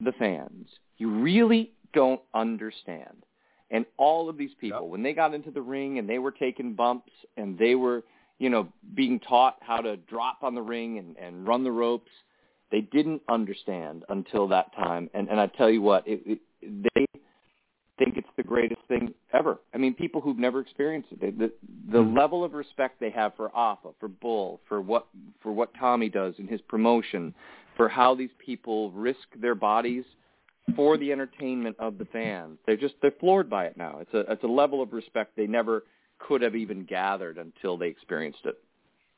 S6: the fans, you really don't understand. And all of these people,
S2: Yep.
S6: when they got into the ring and they were taking bumps and they were, you know, being taught how to drop on the ring and, and run the ropes, they didn't understand until that time. And, and I tell you what, it, it, they think it's the greatest thing ever. I mean, people who've never experienced it, they, the the mm-hmm. level of respect they have for Alpha, for Bull, for what for what Tommy does in his promotion, for how these people risk their bodies for the entertainment of the fans. They're just they're floored by it now. It's a it's a level of respect they never could have even gathered until they experienced it.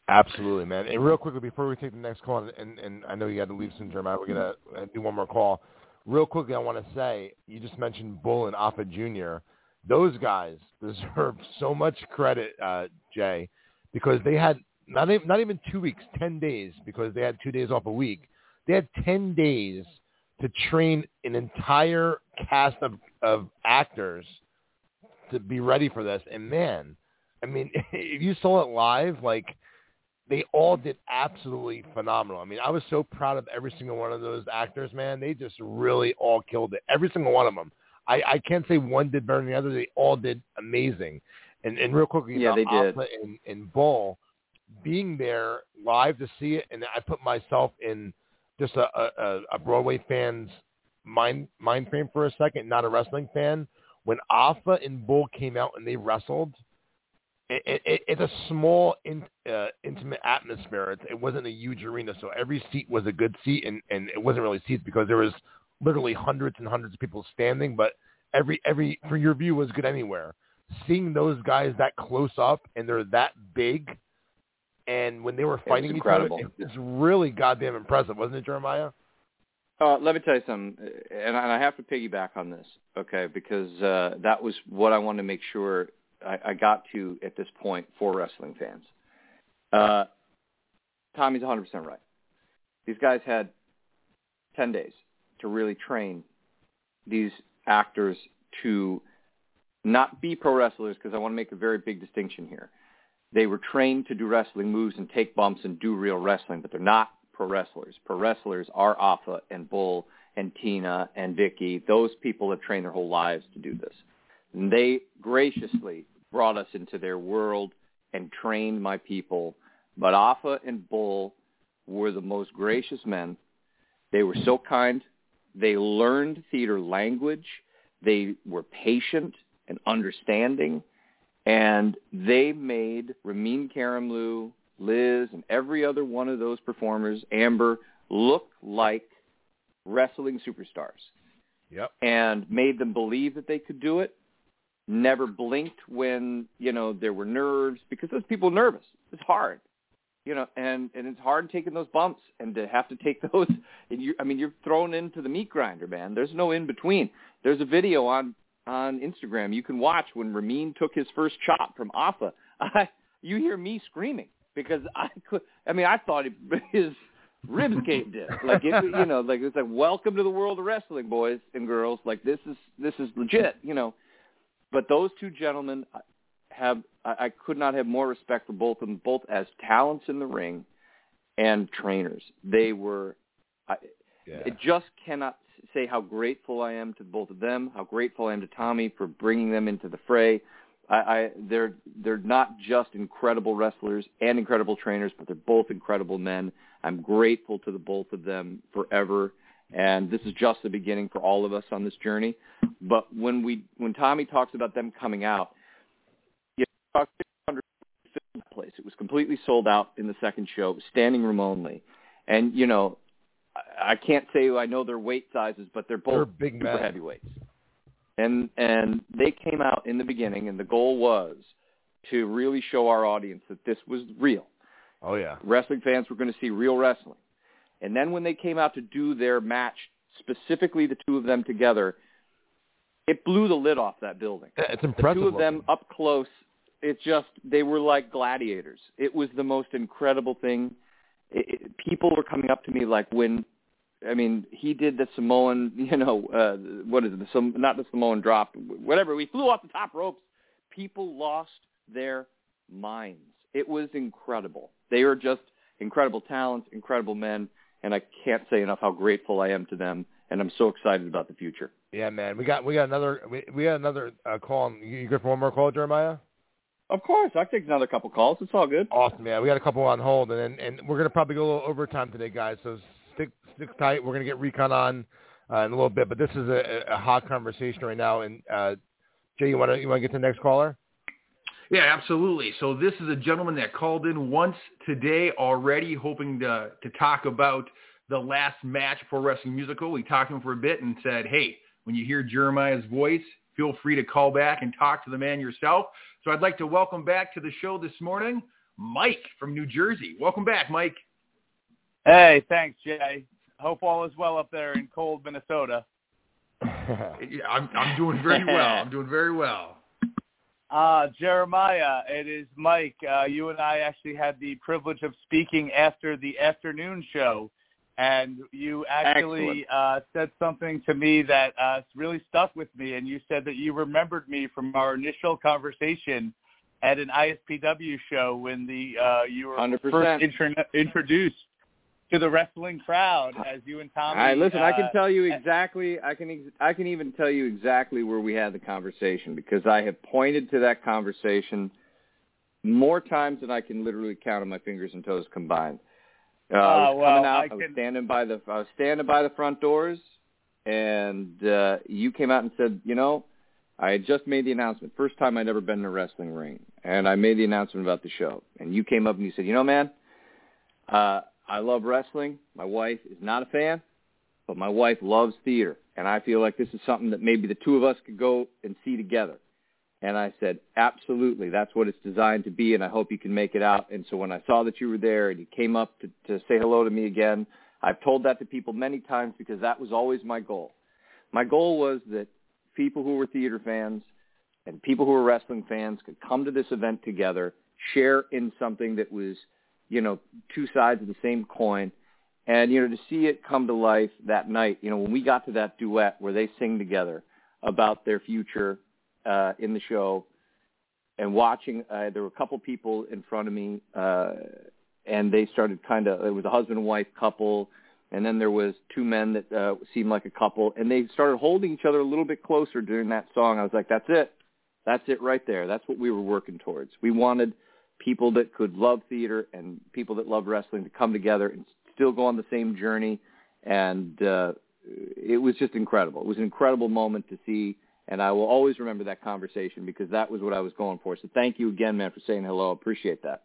S2: Absolutely, man. And real quickly before we take the next call, and, and I know you got to leave soon, Jeremiah. We're gonna do one more call. Real quickly, I want to say you just mentioned Bull and Alpha Jr. Those guys [LAUGHS] deserve so much credit, uh, Jay, because they had not even, not even two weeks, ten days, because they had two days off a week. They had ten days to train an entire cast of of actors to be ready for this. And man, I mean, [LAUGHS] if you saw it live, like they all did absolutely phenomenal. I mean, I was so proud of every single one of those actors, man. They just really all killed it. Every single one of them. I, I can't say one did better than the other. They all did amazing. And and real quickly,
S6: Yeah, they did.
S2: And, and Bull, being there live to see it, and I put myself in just a, a, a Broadway fan's mind mind frame for a second, not a wrestling fan. When Alpha and Bull came out and they wrestled, it, it, it, it's a small, in, uh, intimate atmosphere. It, it wasn't a huge arena, so every seat was a good seat, and, and it wasn't really seats because there was literally hundreds and hundreds of people standing. But every every for your view was good anywhere. Seeing those guys that close up and they're that big, and when they were fighting each other, it was really goddamn impressive, wasn't it, Jeremiah?
S6: Uh, let me tell you something, and I have to piggyback on this, okay? Because uh, that was what I wanted to make sure I, I got to at this point for wrestling fans. Uh, Tommy's 100% right. These guys had 10 days to really train these actors to not be pro wrestlers because I want to make a very big distinction here. They were trained to do wrestling moves and take bumps and do real wrestling, but they're not pro wrestlers. Pro wrestlers are Alpha and Bull and Tina and Vicky. Those people have trained their whole lives to do this. And they graciously brought us into their world and trained my people. But Alpha and Bull were the most gracious men. They were so kind. They learned theater language. They were patient and understanding. And they made Ramin Karimloo, Liz, and every other one of those performers, Amber, look like wrestling superstars
S2: Yep.
S6: and made them believe that they could do it. Never blinked when you know there were nerves because those people are nervous. It's hard, you know, and and it's hard taking those bumps and to have to take [LAUGHS] those. And you, I mean, you're thrown into the meat grinder, man. There's no in between. There's a video on on Instagram you can watch when Ramin took his first chop from Alpha. I, [LAUGHS] you hear me screaming because I could. I mean, I thought he, [LAUGHS] his ribs caved in. Like it, you know, like it's like welcome to the world of wrestling, boys and girls. Like this is this is legit, you know. But those two gentlemen have I, I could not have more respect for both of them, both as talents in the ring and trainers. They were. I,
S2: Yeah.
S6: It just cannot say how grateful I am to both of them, how grateful I am to Tommy for bringing them into the fray. I, I they're they're not just incredible wrestlers and incredible trainers, but they're both incredible men. I'm grateful to the both of them forever. And this is just the beginning for all of us on this journey. But when we when Tommy talks about them coming out, you know, place. It was completely sold out in the second show, standing room only. And you know, I, I can't say I know their weight sizes, but they're both
S2: They're big
S6: super
S2: men.
S6: heavyweights. And and they came out in the beginning, and the goal was to really show our audience that this was real.
S2: Oh yeah.
S6: Wrestling fans were going to see real wrestling. And then when they came out to do their match, specifically the two of them together, it blew the lid off that building.
S2: It's
S6: The
S2: impressive.
S6: two of them up close, it just they were like gladiators. It was the most incredible thing. It, it, people were coming up to me like when, I mean, he did the Samoan, [LAUGHS] you know, uh, what is it? The Sam, not the Samoan drop, whatever. We flew off the top ropes. People lost their minds. It was incredible. They are just incredible talents, incredible men, and I can't say enough how grateful I am to them. And I'm so excited about the future.
S2: Yeah, man. We got we got another we, we got another uh, call. You you good for one more call, Jeremiah?
S6: Of course, I take another couple calls. It's all good.
S2: Awesome, yeah. We got a couple on hold, and then and we're gonna probably go a little overtime today, guys. So stick stick tight. We're gonna get recon on uh, in a little bit, but this is a, a hot conversation right now. And uh, Jay, you wanna you wanna get to the next caller?
S1: Yeah, absolutely. So this is a gentleman that called in once today already, hoping to to talk about the last match for Wrestling Musical. We talked to him for a bit and said, hey, when you hear Jeremiah's voice, feel free to call back and talk to the man yourself. So I'd like to welcome back to the show this morning, Mike from New Jersey. Welcome back, Mike.
S4: Hey, thanks, Jay. Hope all is well up there in cold Minnesota.
S1: Yeah, [LAUGHS] I'm, I'm doing very well. I'm doing very well.
S4: Uh, Jeremiah, it is Mike. Uh, you and I actually had the privilege of speaking after the afternoon show, and you actually uh, said something to me that uh, really stuck with me. And you said that you remembered me from our initial conversation at an ISPW show when the uh, you were
S6: 100%.
S4: first intro- introduced to the wrestling crowd as you and Tommy.
S6: All right, listen, I can
S4: uh,
S6: tell you exactly. I can. ex- I can even tell you exactly where we had the conversation because I have pointed to that conversation more times than I can literally count on my fingers and toes combined. Uh, I was
S4: Oh, well,
S6: coming out.
S4: I
S6: I, was
S4: can-
S6: standing by the. I was standing by the front doors, and uh, you came out and said, you know, I had just made the announcement. First time I'd ever been in a wrestling ring, and I made the announcement about the show. And you came up and you said, you know, man, uh, I love wrestling. My wife is not a fan, but my wife loves theater, and I feel like this is something that maybe the two of us could go and see together. And I said, absolutely, that's what it's designed to be, and I hope you can make it out. And so when I saw that you were there and you came up to, to say hello to me again, I've told that to people many times because that was always my goal. My goal was that people who were theater fans and people who were wrestling fans could come to this event together, share in something that was, you know, two sides of the same coin. And, you know, to see it come to life that night, you know, when we got to that duet where they sing together about their future uh, in the show and watching, uh, there were a couple people in front of me uh, and they started kind of, it was a husband and wife couple and then there was two men that uh, seemed like a couple, and they started holding each other a little bit closer during that song. I was like, "That's it, that's it right there. That's what we were working towards. We wanted people that could love theater and people that love wrestling to come together and still go on the same journey." And uh, it was just incredible. It was an incredible moment to see, and I will always remember that conversation because that was what I was going for. So thank you again, man, for saying hello. Appreciate that.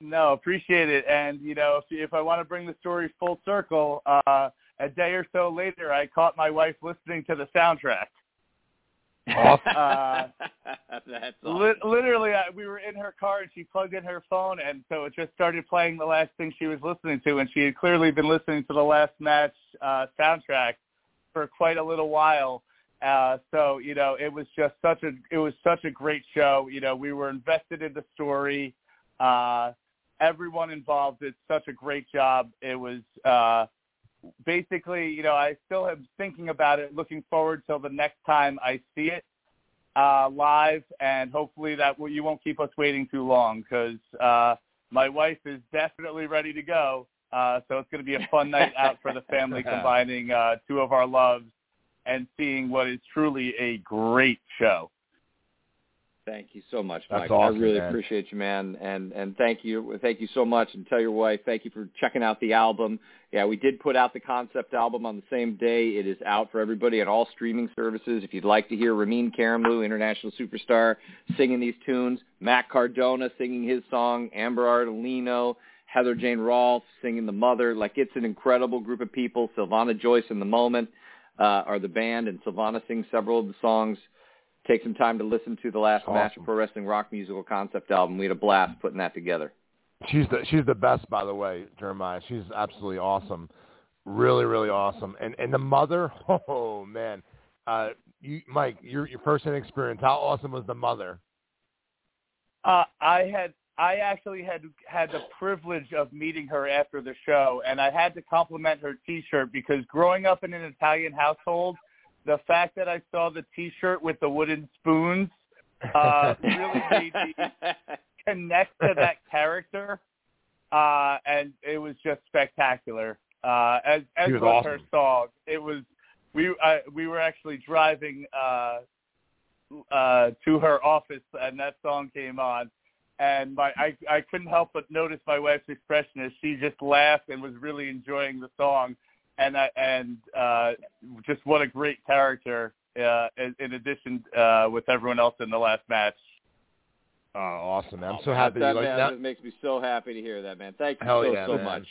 S4: No, appreciate it. And you know, if if I want to bring the story full circle, uh, a day or so later, I caught my wife listening to the soundtrack. Uh, [LAUGHS]
S6: That's
S4: Li- literally, I, we were in her car and she plugged in her phone, and so it just started playing the last thing she was listening to, and she had clearly been listening to the last match uh, soundtrack for quite a little while. Uh, so you know, it was just such a it was such a great show. You know, we were invested in the story. Uh, everyone involved did such a great job. It was uh, basically, you know, I still am thinking about it, looking forward till the next time I see it uh, live, and hopefully that will, you won't keep us waiting too long because uh, my wife is definitely ready to go. Uh, so it's going to be a fun night out for the family, [LAUGHS] combining uh, two of our loves and seeing what is truly a great show.
S6: Thank you so much, Mike.
S2: awesome,
S6: I really
S2: man.
S6: appreciate you, man, and and thank you, thank you so much. And tell your wife, thank you for checking out the album. Yeah, we did put out the concept album on the same day. It is out for everybody at all streaming services. If you'd like to hear Ramin Karimloo, international superstar, singing these tunes, Matt Cardona singing his song, Amber Ardolino, Heather Jane Rolff singing The Mother, like it's an incredible group of people. Sylvana Joyce in the Moment uh, are the band, and Sylvana sings several of the songs take some time to listen to the last
S2: Awesome.
S6: Master Pro Wrestling Rock Musical Concept album. We had a blast putting that together.
S2: She's the she's the best, by the way, Jeremiah. She's absolutely awesome, really, really awesome. And and the mother, [LAUGHS] oh man, uh, you Mike, your your first hand experience. How awesome was the mother?
S4: Uh, I had I actually had had the privilege of meeting her after the show, and I had to compliment her T-shirt because growing up in an Italian household, the fact that I saw the T-shirt with the wooden spoons uh, [LAUGHS] really made me connect to that character, uh, and it was just spectacular. Uh, as as was,
S2: was
S4: her song, it was we uh, we were actually driving uh, uh, to her office, and that song came on, and my I I couldn't help but notice my wife's expression as she just laughed and was really enjoying the song, and I, and uh, just what a great character. Uh, in, in addition, uh, with everyone else in the last match.
S2: Oh, awesome! I'm so happy
S6: that,
S2: you like
S6: man,
S2: that.
S6: that makes me so happy to hear that, man. Thank you
S2: Hell
S6: so
S2: yeah,
S6: so
S2: man.
S6: much.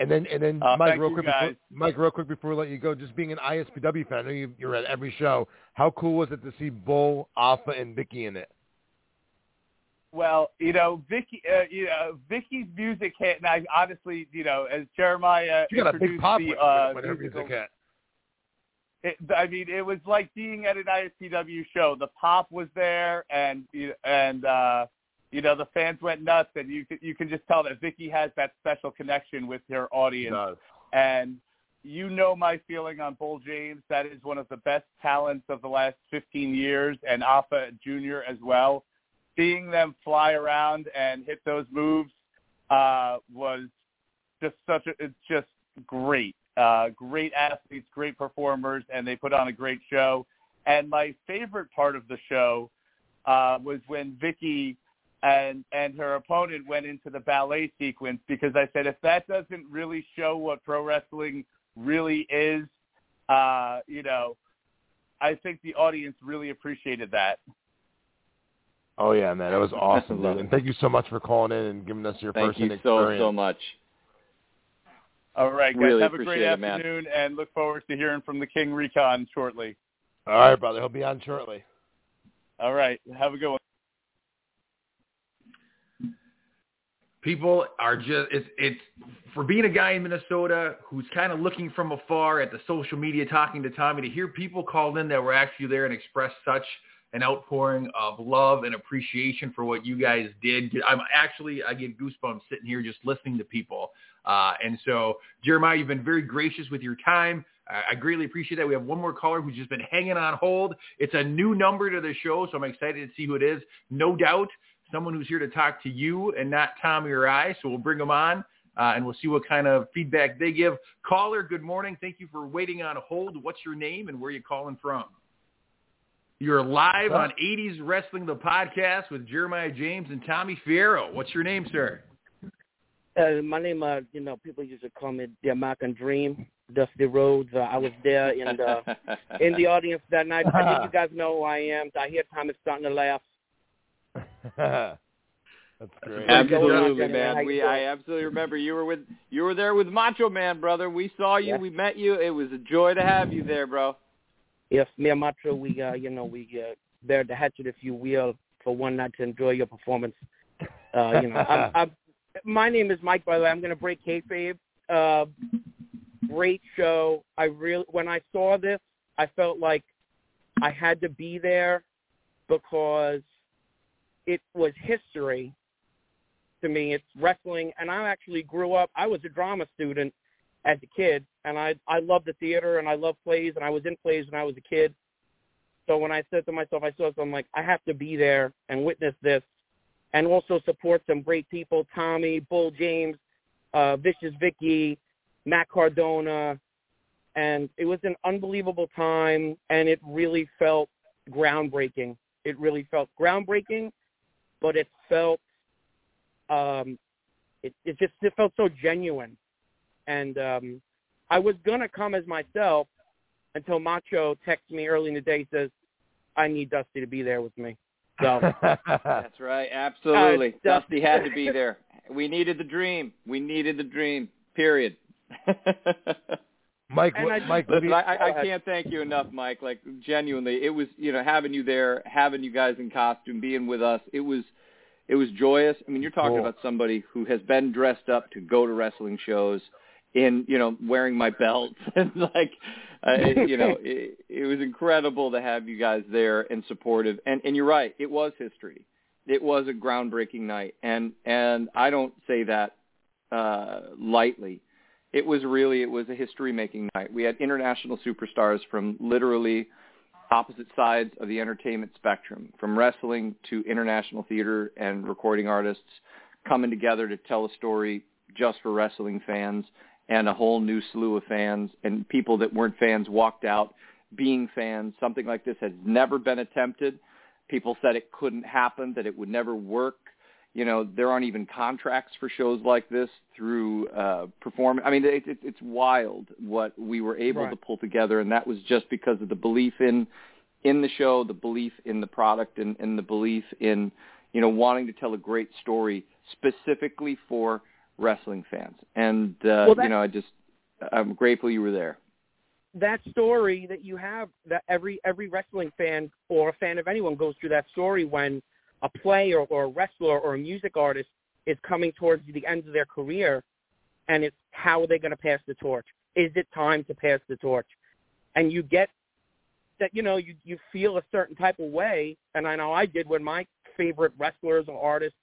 S2: And then and then
S4: Uh,
S2: Mike, real quick, before,
S4: guys.
S2: Mike, real quick before we let you go, just being an ISPW fan, I know you, you're at every show. How cool was it to see Bull, Alpha, and Vicky in it?
S4: Well, you know, Vicky, uh, you know, Vicky's music hit, and I honestly, you know, as Jeremiah
S2: You got a big pop
S4: the,
S2: when,
S4: uh,
S2: her
S4: musical-
S2: music hit.
S4: it, I mean, it was like being at an ISPW show. The pop was there, and you- and uh, you know, the fans went nuts, and you can you can just tell that Vicky has that special connection with her
S2: She
S4: audience. And you know my feeling on Bull James. That is one of the best talents of the last 15 years, and Alpha Jr. as well. Seeing them fly around and hit those moves uh, was just such a. It's just great. Uh, great athletes, great performers, and they put on a great show. And my favorite part of the show uh, was when Vicky and and her opponent went into the ballet sequence because I said if that doesn't really show what pro wrestling really is, uh, you know, I think the audience really appreciated that.
S2: Oh yeah, man, that was [LAUGHS] awesome, dude. And thank you so much for calling in and giving us your
S6: Thank
S2: first
S6: you
S2: hand
S6: so
S2: experience.
S6: so much.
S4: All right, guys,
S6: Really
S4: have a great
S6: appreciate it, man.
S4: afternoon, and look forward to hearing from the King Recon shortly.
S2: All right, brother. He'll be on shortly.
S4: All right, have a good one.
S1: people are just it's it's for being a guy in Minnesota who's kind of looking from afar at the social media talking to Tommy to hear people call in that were actually there and express such an outpouring of love and appreciation for what you guys did. I'm actually I get goosebumps sitting here just listening to people. Uh, and so Jeremiah, you've been very gracious with your time. I greatly appreciate that. We have one more caller who's just been hanging on hold. It's a new number to the show, so I'm excited to see who it is. No doubt someone who's here to talk to you and not Tommy or I. So we'll bring them on uh, and we'll see what kind of feedback they give. Caller, good morning. Thank you for waiting on hold. What's your name and where are you calling from? You're live on 80s Wrestling, the podcast with Jeremiah James and Tommy Fierro. What's your name, sir?
S8: Uh, my name, uh, you know, people used to call me the American Dream, Dusty Rhodes. Uh, I was there in the [LAUGHS] in the audience that night. I think you [LAUGHS] guys know who I am. I hear Thomas starting to laugh. [LAUGHS]
S2: That's great.
S6: Absolutely,
S8: How
S6: man.
S8: you
S6: We? I absolutely remember you were with you were there with Macho Man, brother. We saw you,
S8: Yeah.
S6: we met you. It was a joy to have you there, bro.
S8: Yes, me and Macho, we, uh, you know, we uh, bear the hatchet, if you will, for one night to enjoy your performance. Uh, you know, I'm, [LAUGHS] I'm, my name is Mike. By the way, I'm going to break kayfabe. Uh, great show. I really, when I saw this, I felt like I had to be there because it was history to me. It's wrestling, and I actually grew up. I was a drama student as a kid, and I I loved the theater and I loved plays, and I was in plays when I was a kid. So when I said to myself, I saw something I'm like, I have to be there and witness this, and also support some great people: Tommy, Bull James, uh, Vicious Vicky, Matt Cardona, and it was an unbelievable time, and it really felt groundbreaking. it really felt groundbreaking, but it felt um, it it just it felt so genuine, and um, I was gonna come as myself until Macho texted me early in the day says, "I need Dusty to be there with me." So [LAUGHS]
S6: That's right. Absolutely.
S8: Uh,
S6: Dusty had to be there. We needed the dream. We needed the dream. Period.
S2: Mike,
S8: And
S2: what-
S8: I-
S2: Mike,
S6: Listen,
S2: you-
S6: I, I can't thank you enough, Mike. Like genuinely, it was you know having you there, having you guys in costume, being with us. It was it was joyous. I mean, you're talking
S2: Cool.
S6: about somebody who has been dressed up to go to wrestling shows, in you know wearing my belt [LAUGHS] and like uh, it, you know [LAUGHS] it, it was incredible to have you guys there and supportive. And and you're right, it was history. It was a groundbreaking night, and and I don't say that uh lightly it was really it was a history making night. We had international superstars from literally opposite sides of the entertainment spectrum, from wrestling to international theater and recording artists coming together to tell a story just for wrestling fans and a whole new slew of fans and people that weren't fans walked out being fans. Something like this had never been attempted. People said it couldn't happen, that it would never work you know there aren't even contracts for shows like this through uh performance i mean it, it, it's wild what we were able
S8: Right.
S6: to pull together and that was just because of the belief in in the show the belief in the product and, and the belief in you know wanting to tell a great story specifically for wrestling fans. And uh
S8: Well,
S6: you know i just i'm grateful you were there.
S8: That story that you have that every every wrestling fan or a fan of anyone goes through that story when a player or a wrestler or a music artist is coming towards the end of their career and it's how are they going to pass the torch? Is it time to pass the torch? And you get that you know you you feel a certain type of way and i know i did when my favorite wrestlers or artists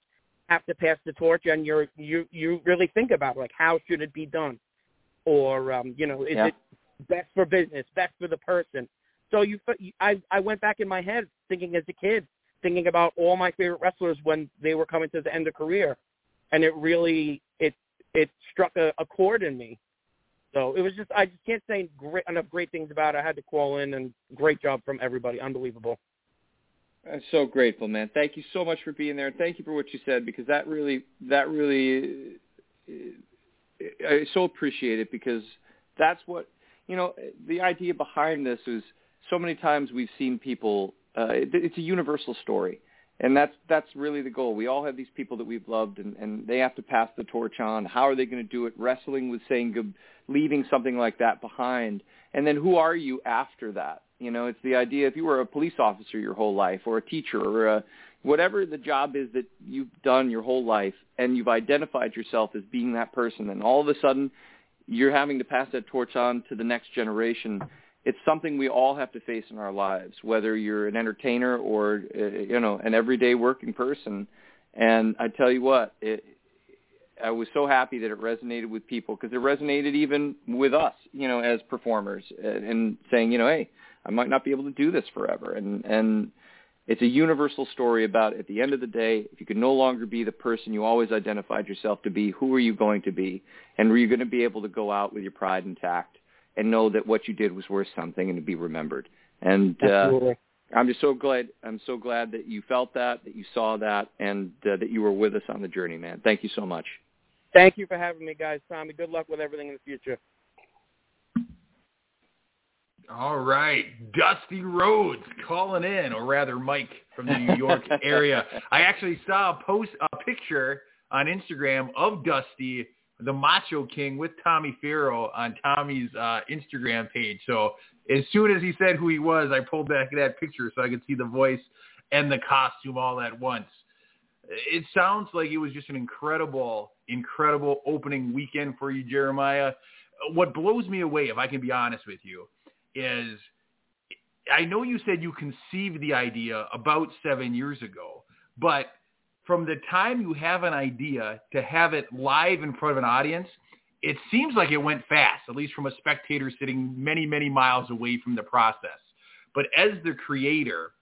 S8: have to pass the torch and you're you you really think about like how should it be done or um you know is
S6: Yeah.
S8: it best for business, best for the person. So you, I, I went back in my head thinking as a kid, thinking about all my favorite wrestlers when they were coming to the end of career, and it really, it, it struck a, a chord in me. So it was just, I just can't say great, enough great things about it. I had to call in, and great job from everybody, unbelievable.
S6: I'm so grateful, man. Thank you so much for being there. Thank you for what you said because that really, that really, I so appreciate it because that's what, you know, the idea behind this is so many times we've seen people, uh, it, it's a universal story. And that's that's really the goal. We all have these people that we've loved, and, and they have to pass the torch on. How are they going to do it? Wrestling with saying good, leaving something like that behind, and then who are you after that? You know, it's the idea. If you were a police officer your whole life, or a teacher, or a, whatever the job is that you've done your whole life, and you've identified yourself as being that person, and all of a sudden you're having to pass that torch on to the next generation it's something we all have to face in our lives, whether you're an entertainer or uh, you know an everyday working person. And I tell you what, it, I was so happy that it resonated with people because it resonated even with us, you know, as performers, and, and saying, you know, hey, I might not be able to do this forever, and and it's a universal story about at the end of the day, if you can no longer be the person you always identified yourself to be, who are you going to be, and were you going to be able to go out with your pride intact? and know that what you did was worth something and to be remembered. And uh, I'm just so glad. I'm so glad that you felt that, that you saw that, and uh, that you were with us on the journey, man. Thank you so much.
S8: Thank you for having me, guys. Tommy, good luck with everything in the future.
S1: All right, Dusty Rhodes calling in, or rather Mike from the New York [LAUGHS] area. I actually saw a post, a picture on Instagram of Dusty, the Macho King, with Tommy Fierro on Tommy's uh, Instagram page. So as soon as he said who he was, I pulled back that picture so I could see the voice and the costume all at once. It sounds like it was just an incredible, incredible opening weekend for you, Jeremiah. What blows me away, if I can be honest with you, is I know you said you conceived the idea about seven years ago, but from the time you have an idea to have it live in front of an audience, it seems like it went fast, at least from a spectator sitting many, many miles away from the process. But as the creator,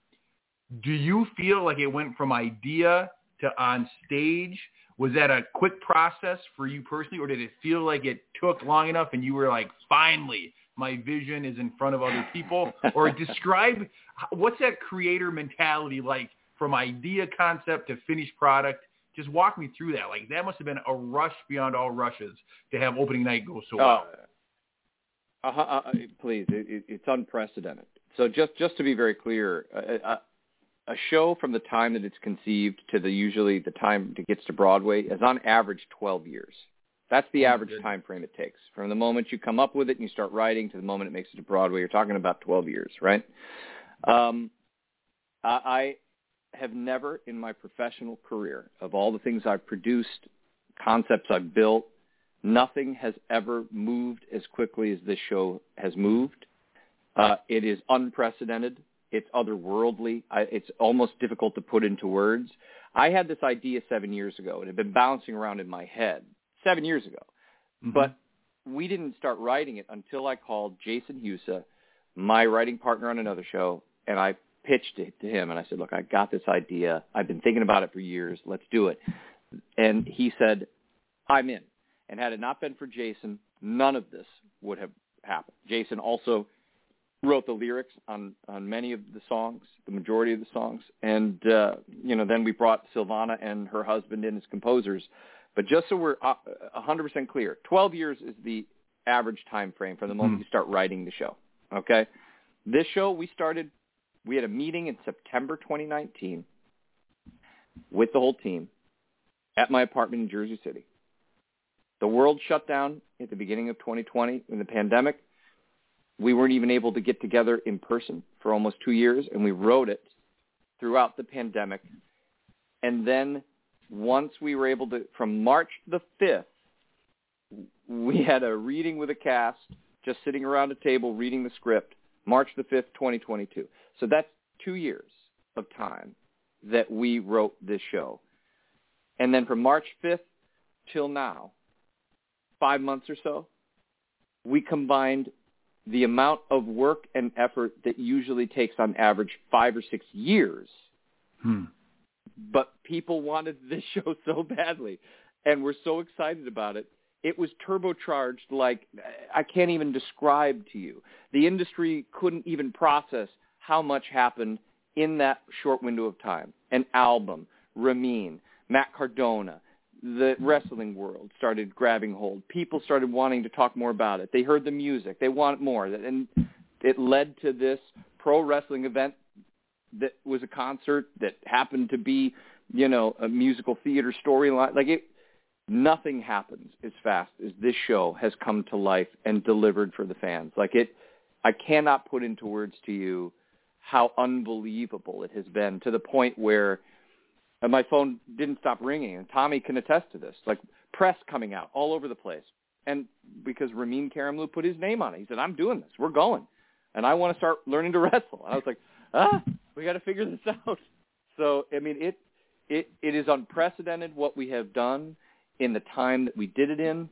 S1: do you feel like it went from idea to on stage? Was that a quick process for you personally, or did it feel like it took long enough and you were like, finally, my vision is in front of other people? or [LAUGHS] describe what's that creator mentality like from idea concept to finished product? Just walk me through that. Like that must have been a rush beyond all rushes to have opening night go so well.
S6: Uh, uh, uh, please, it, it, it's unprecedented. So just just to be very clear, a, show from the time that it's conceived to the usually the time it gets to Broadway is on average 12 years. That's the
S1: Oh,
S6: average time frame it takes. From the moment you come up with it and you start writing to the moment it makes it to Broadway, you're talking about 12 years, right? Um, I, I have never in my professional career, of all the things I've produced, concepts I've built, nothing has ever moved as quickly as this show has moved. Uh, it is unprecedented. It's otherworldly. I, it's almost difficult to put into words. I had this idea seven years ago. And it had been bouncing around in my head seven years ago.
S1: Mm-hmm.
S6: But we didn't start writing it until I called Jason Husa, my writing partner on another show, and I pitched it to him. And I said, look, I got this idea. I've been thinking about it for years. Let's do it. And he said, I'm in. And had it not been for Jason, none of this would have happened. Jason also wrote the lyrics on on many of the songs, the majority of the songs, and uh, you know then we brought Sylvana and her husband in as composers. But just so we're uh, a hundred percent clear, twelve years is the average time frame from the moment you start writing the show. Okay, this show we started. We had a meeting in September 2019 with the whole team at my apartment in Jersey City. The world shut down at the beginning of 2020 in the pandemic we weren't even able to get together in person for almost two years, and we wrote it throughout the pandemic. And then once we were able to, from March the 5th, we had a reading with a cast, just sitting around a table reading the script, March the 5th, 2022. So that's two years of time that we wrote this show. And then from March 5th till now, five months or so, we combined the amount of work and effort that usually takes on average five or six years.
S1: Hmm.
S6: But people wanted this [LAUGHS] show so badly and we're so excited about it. It was turbocharged like I can't even describe to you. The industry couldn't even process how much happened in that short window of time. An album, Ramin, Matt Cardona, the wrestling world started grabbing hold. People started wanting to talk more about it. They heard the music. They want more. And it led to this pro wrestling event that was a concert that happened to be, you know, a musical theater storyline. Like it, nothing happens as fast as this show has come to life and delivered for the fans. Like it, I cannot put into words to you how unbelievable it has been to the point where and my phone didn't stop ringing. And Tommy can attest to this, like press coming out all over the place. And because Ramin Karimloo put his name on it, he said, "I'm doing this. We're going, and I want to start learning to [LAUGHS] wrestle." And I was like, "Ah, we got to figure this [LAUGHS] out." So I mean, it it it is unprecedented what we have done in the time that we did it in,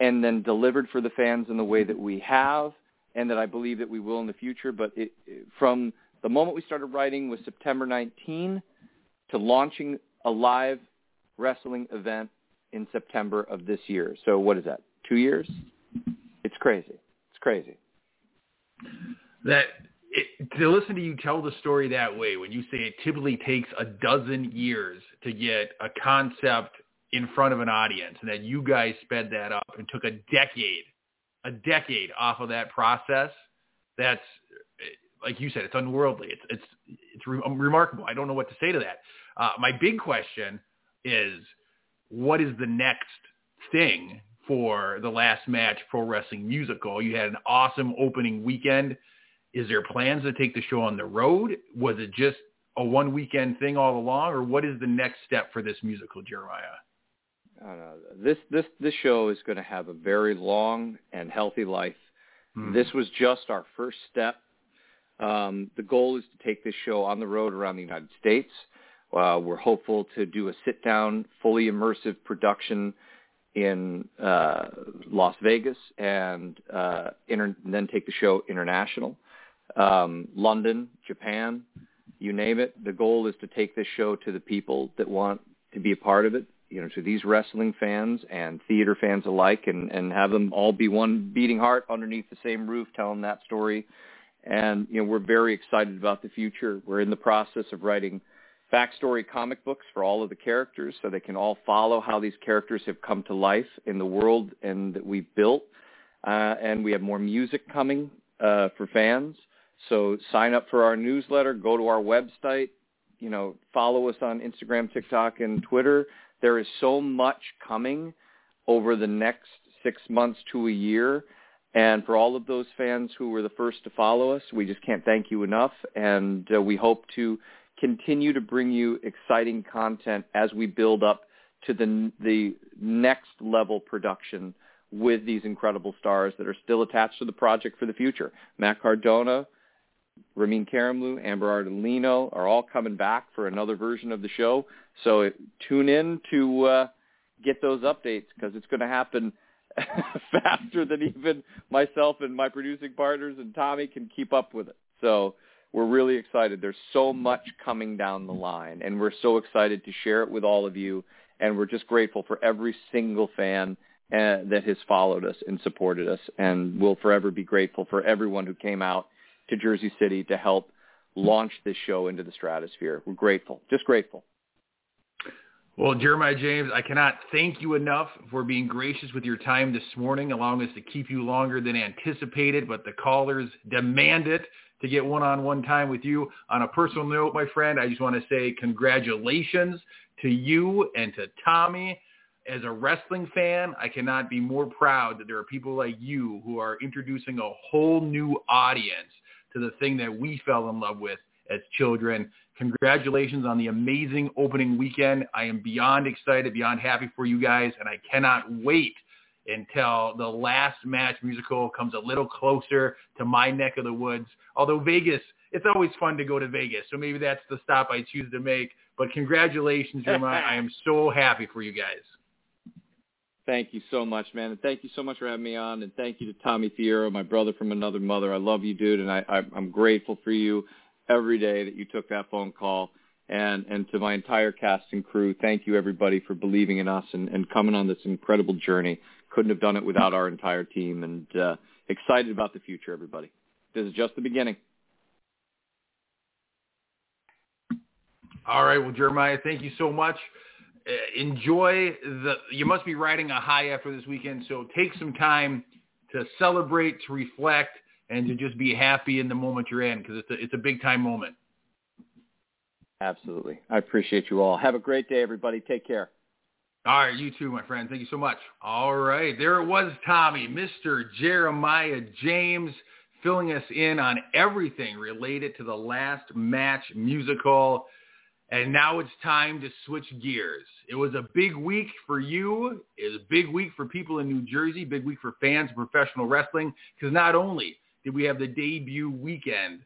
S6: and then delivered for the fans in the way that we have, and that I believe that we will in the future. But it, from the moment we started writing was September 19 to launching a live wrestling event in September of this year. So what is that? Two years? It's crazy. It's crazy.
S1: That it, to listen to you tell the story that way, when you say it typically takes a dozen years to get a concept in front of an audience, and that you guys sped that up and took a decade, a decade off of that process, that's like you said, it's unworldly. It's it's it's re- remarkable. I don't know what to say to that. Uh, my big question is, what is the next thing for the last match pro wrestling musical? You had an awesome opening weekend. Is there plans to take the show on the road? Was it just a one weekend thing all along, or what is the next step for this musical, Jeremiah?
S6: I. This this this show is going to have a very long and healthy life.
S1: Hmm.
S6: This was just our first step. Um, the goal is to take this show on the road around the United States. Uh, we're hopeful to do a sit-down, fully immersive production in uh, Las Vegas and, uh, inter- and then take the show international. Um, London, Japan, you name it. The goal is to take this show to the people that want to be a part of it you know, to these wrestling fans and theater fans alike, and and have them all be one beating heart underneath the same roof, telling that story. And you know, we're very excited about the future. We're in the process of writing backstory comic books for all of the characters, so they can all follow how these characters have come to life in the world and that we've built. Uh, and we have more music coming uh, for fans. So sign up for our newsletter. Go to our website. You know, follow us on Instagram, TikTok, and Twitter. There is so much coming over the next six months to a year. And for all of those fans who were the first to follow us, we just can't thank you enough. And uh, we hope to continue to bring you exciting content as we build up to the the next level production with these incredible stars that are still attached to the project for the future. Matt Cardona, Ramin Karimloo, Amber Ardolino are all coming back for another version of the show. So tune in to uh, get those updates because it's going to happen [LAUGHS] faster than even myself and my producing partners and Tommy can keep up with it. So we're really excited. There's so much coming down the line, and we're so excited to share it with all of you. And we're just grateful for every single fan uh, that has followed us and supported us, and we'll forever be grateful for everyone who came out to Jersey City to help launch this show into the stratosphere. We're grateful, just grateful.
S1: Well, Jeremiah James, I cannot thank you enough for being gracious with your time this morning, allowing us to keep you longer than anticipated, but the callers demand it to get one-on-one time with you. On a personal note, my friend, I just want to say congratulations to you and to Tommy. As a wrestling fan, I cannot be more proud that there are people like you who are introducing a whole new audience to the thing that we fell in love with as children. Congratulations on the amazing opening weekend. I am beyond excited, beyond happy for you guys, and I cannot wait until the last match musical comes a little closer to my neck of the woods. Although Vegas, it's always fun to go to Vegas, so maybe that's the stop I choose to make. But congratulations, Jeremiah. [LAUGHS] I am so happy for you guys.
S6: Thank you so much, man. And thank you so much for having me on. And thank you to Tommy Fierro, my brother from another mother. I love you, dude. And I, I, I'm grateful for you every day that you took that phone call. And, and to my entire cast and crew, thank you everybody for believing in us and, and coming on this incredible journey. Couldn't have done it without our entire team and uh, excited about the future, everybody. This is just the beginning.
S1: All right. Well, Jeremiah, thank you so much. Uh, enjoy the, you must be riding a high after this weekend. So take some time to celebrate, to reflect, and to just be happy in the moment you're in because it's a, it's a big time moment.
S6: Absolutely. I appreciate you all. Have a great day, everybody. Take care.
S1: All right, you too, my friend. Thank you so much. All right, there it was, Tommy, Mr. Jeremiah James, filling us in on everything related to the last match musical. And now it's time to switch gears. It was a big week for you. It was a big week for people in New Jersey, big week for fans of professional wrestling, because not only did we have the debut weekend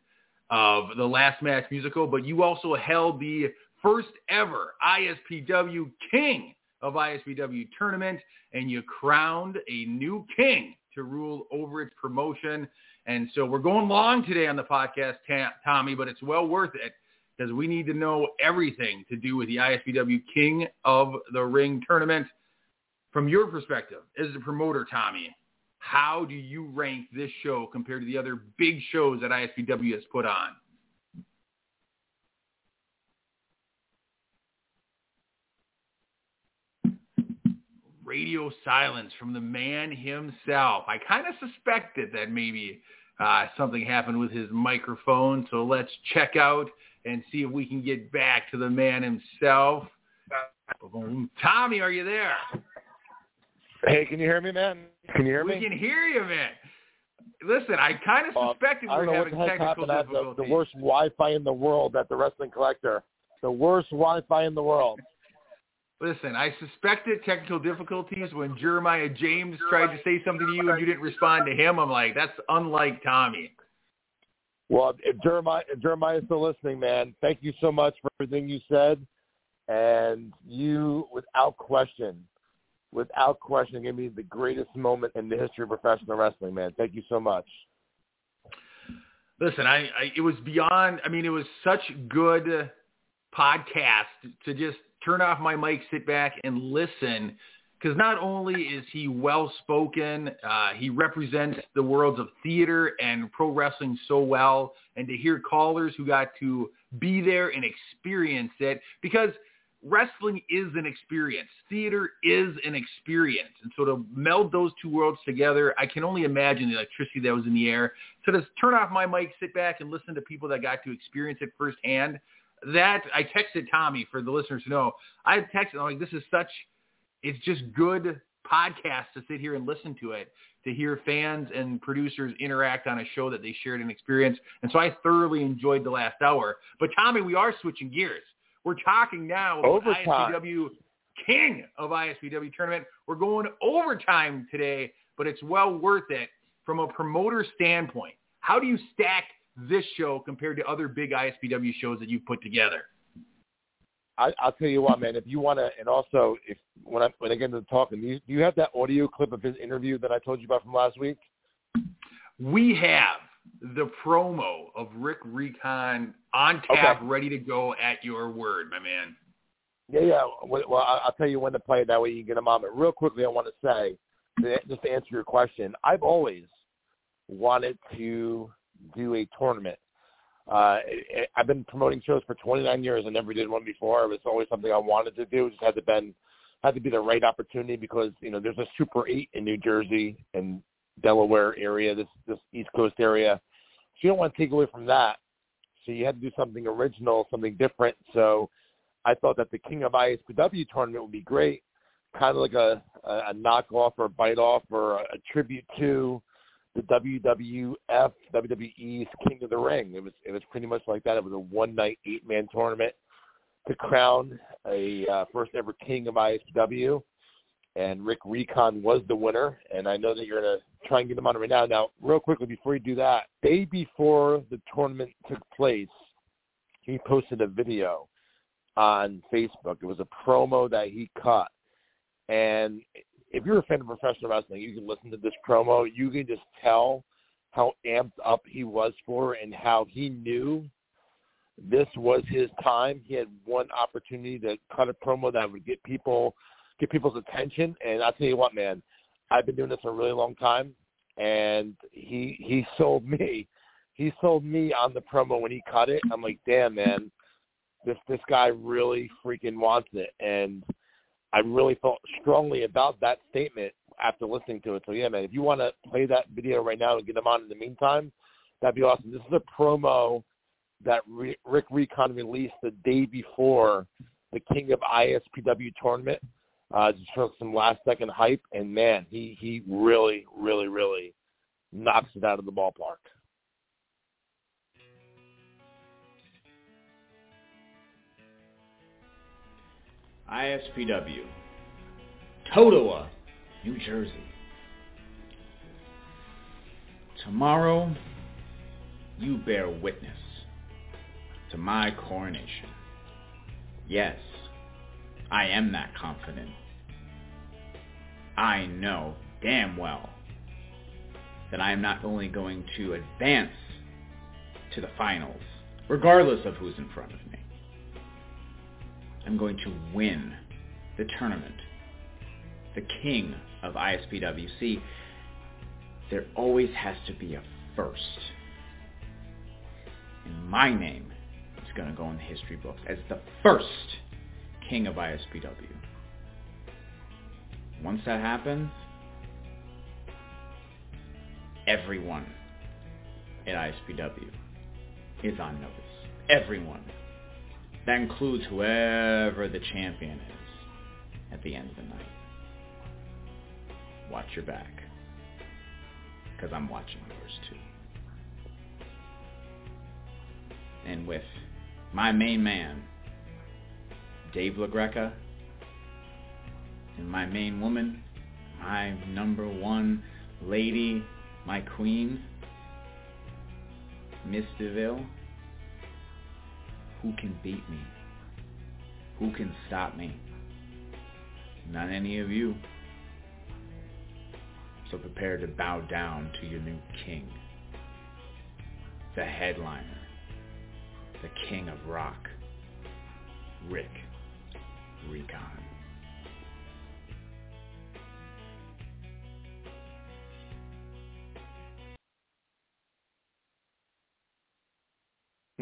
S1: of the Last Match musical, but you also held the first ever ISPW King of ISPW tournament, and you crowned a new king to rule over its promotion. And so we're going long today on the podcast, Tommy, but it's well worth it because we need to know everything to do with the ISPW King of the Ring tournament. From your perspective, as a promoter, Tommy, how do you rank this show compared to the other big shows that ISPW has put on? Radio silence from the man himself. I kind of suspected that maybe uh, something happened with his microphone, so let's check out and see if we can get back to the man himself. Tommy, are you there?
S2: Hey, can you hear me, man? Can you hear me?
S1: We can hear you, man. Listen, I kind of suspected
S2: uh,
S1: we were having technical
S2: difficulties. The, the worst Wi-Fi in the world at the Wrestling Collector. The worst Wi-Fi in the world.
S1: Listen, I suspected technical difficulties when Jeremiah James tried to say something to you and you didn't respond to him. I'm like, that's unlike Tommy.
S2: Well, if Jeremiah, if Jeremiah is still listening, man, thank you so much for everything you said. And you, without question, without question, gave be the greatest moment in the history of professional wrestling, man. Thank you so much.
S1: Listen, I, I it was beyond. I mean, it was such good podcast to just turn off my mic, sit back, and listen because not only is he well spoken, uh, he represents the worlds of theater and pro wrestling so well, and to hear callers who got to be there and experience it because wrestling is an experience. Theater is an experience. And so to meld those two worlds together, I can only imagine the electricity that was in the air. So to turn off my mic, sit back and listen to people that got to experience it firsthand, that I texted Tommy for the listeners to know. I texted, I'm like, this is such – it's just good podcast to sit here and listen to it, to hear fans and producers interact on a show that they shared an experience. And so I thoroughly enjoyed the last hour. But Tommy, we are switching gears. We're talking now about ISPW king of ISPW tournament. We're going overtime today, but it's well worth it from a promoter standpoint. How do you stack this show compared to other big ISPW shows that you've put together?
S2: I, I'll tell you what, man. If you want to, and also if when I when I get into the talking, do you, do you have that audio clip of his interview that I told you about from last week?
S1: We have the promo of Rick Recon on tap,
S2: Okay.
S1: ready to go at your word, my man.
S2: Yeah, yeah. Well, I'll tell you when to play it. That way you can get them on. But real quickly, I want to say, just to answer your question, I've always wanted to do a tournament. Uh, I've been promoting shows for 29 years. I never did one before. It was always something I wanted to do. It just had to been had to be the right opportunity because you know there's a Super Eight in New Jersey and Delaware area, this this East Coast area. So you don't want to take away from that. So you had to do something original, something different. So I thought that the King of ISPW tournament would be great, kind of like a a, a knockoff or a bite off or a, a tribute to the WWF WWE's King of the Ring. It was it was pretty much like that. It was a one night eight man tournament to crown a uh, first ever King of ISPW. And Rick Recon was the winner, and I know that you're gonna try and get him on right now. Now, real quickly before you do that, day before the tournament took place, he posted a video on Facebook. It was a promo that he cut. And if you're a fan of professional wrestling, you can listen to this promo. You can just tell how amped up he was for and how he knew this was his time. He had one opportunity to cut a promo that would get people get people's attention. And I'll tell you what, man, I've been doing this for a really long time and he he [LAUGHS] sold me. He sold me on the promo when he cut it. I'm like, damn man, this this guy really freaking wants it, and I really felt strongly about that statement after listening to it. So yeah, man, if you want to play that video right now and get them on in the meantime, that'd be awesome. This is a promo that Rick Recon released the day before the King of ISPW tournament. Uh, just for some last second hype, and man, he he really, really, really knocks it out of the ballpark.
S9: ISPW, Totowa, New Jersey. Tomorrow, you bear witness to my coronation. Yes, I am that confident. I know damn well that I am not only going to advance to the finals, regardless of who's in front of me, I'm going to win the tournament. The king of ISPW. See, there always has to be a first. And my name is going to go in the history books as the first king of ISPW. Once that happens, everyone at ISPW is on notice. Everyone. That includes whoever the champion is at the end of the night. Watch your back. Because I'm watching yours too. And with my main man, Dave LaGreca, and my main woman, my number one lady, my queen, Miss DeVille, who can beat me? Who can stop me? Not any of you. So prepare to bow down to your new king. The headliner. The king of rock. Rick Recon.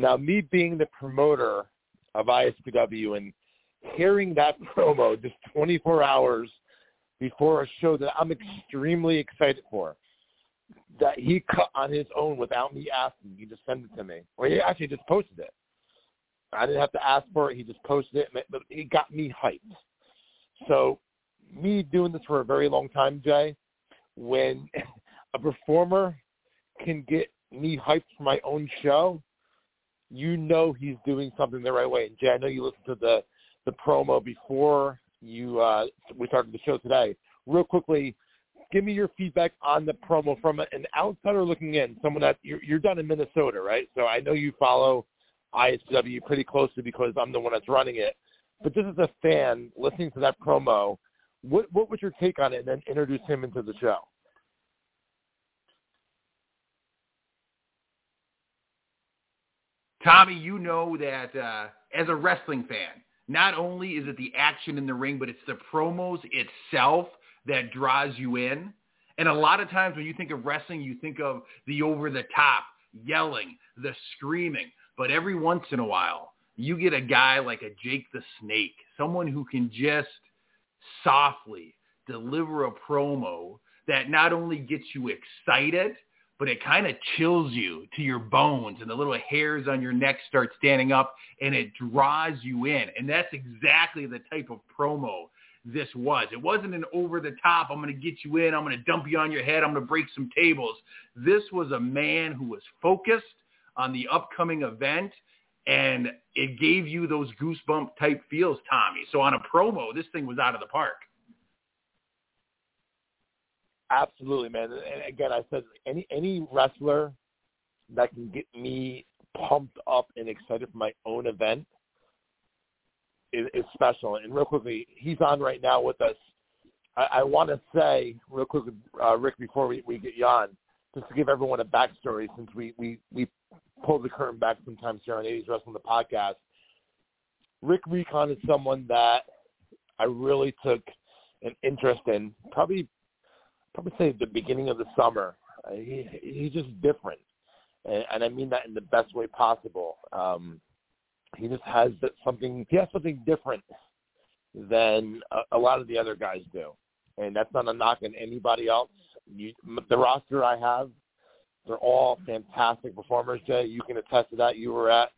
S2: Now, me being the promoter of ISPW and hearing that promo just 24 hours before a show that I'm extremely excited for, that he cut on his own without me asking. He just sent it to me, or he actually just posted it. I didn't have to ask for it. He just posted it, but it got me hyped. So, me doing this for a very long time, Jay, when [LAUGHS] a performer can get me hyped for my own show, you know he's doing something the right way. And Jay, I know you listened to the the promo before you uh, we started the show today. Real quickly, give me your feedback on the promo from an outsider looking in, someone that you're, you're done in Minnesota, right? So I know you follow ISPW pretty closely because I'm the one that's running it. But just as a fan listening to that promo, what what was your take on it? And then introduce him into the show.
S1: Tommy, you know that uh, as a wrestling fan, not only is it the action in the ring, but it's the promos itself that draws you in. And a lot of times when you think of wrestling, you think of the over the top, yelling, the screaming. But every once in a while, you get a guy like a Jake the Snake, someone who can just softly deliver a promo that not only gets you excited, but it kind of chills you to your bones and the little hairs on your neck start standing up and it draws you in. And that's exactly the type of promo this was. It wasn't an over the top, I'm going to get you in, I'm going to dump you on your head, I'm going to break some tables. This was a man who was focused on the upcoming event and it gave you those goosebump type feels, Tommy. So on a promo, this thing was out of the park.
S2: Absolutely, man. And again, I said any any wrestler that can get me pumped up and excited for my own event is, is special. And real quickly, he's on right now with us. I, I want to say real quickly, uh, Rick, before we, we get you on, just to give everyone a backstory, since we we we pull the curtain back sometimes here on 80s Wrestling the podcast. Rick Recon is someone that I really took an interest in, probably probably say the beginning of the summer. Uh, he he's just different, and, and I mean that in the best way possible. Um, he just has something. He has something different than a, a lot of the other guys do, and that's not a knock on anybody else. You, the roster I have, they're all fantastic performers. Jay, you can attest to that. You were at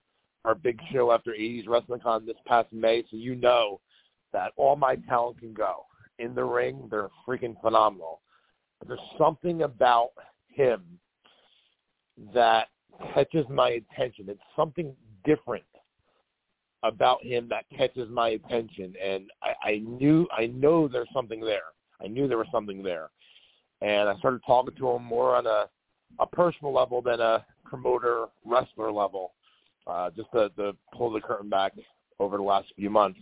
S2: our big show after 80s Wrestling Con this past May, so you know that all my talent can go in the ring. They're freaking phenomenal. There's something about him that catches my attention. It's something different about him that catches my attention, and I, I knew I know there's something there. I knew there was something there, and I started talking to him more on a a personal level than a promoter wrestler level, uh, just to, to pull the curtain back over the last few months,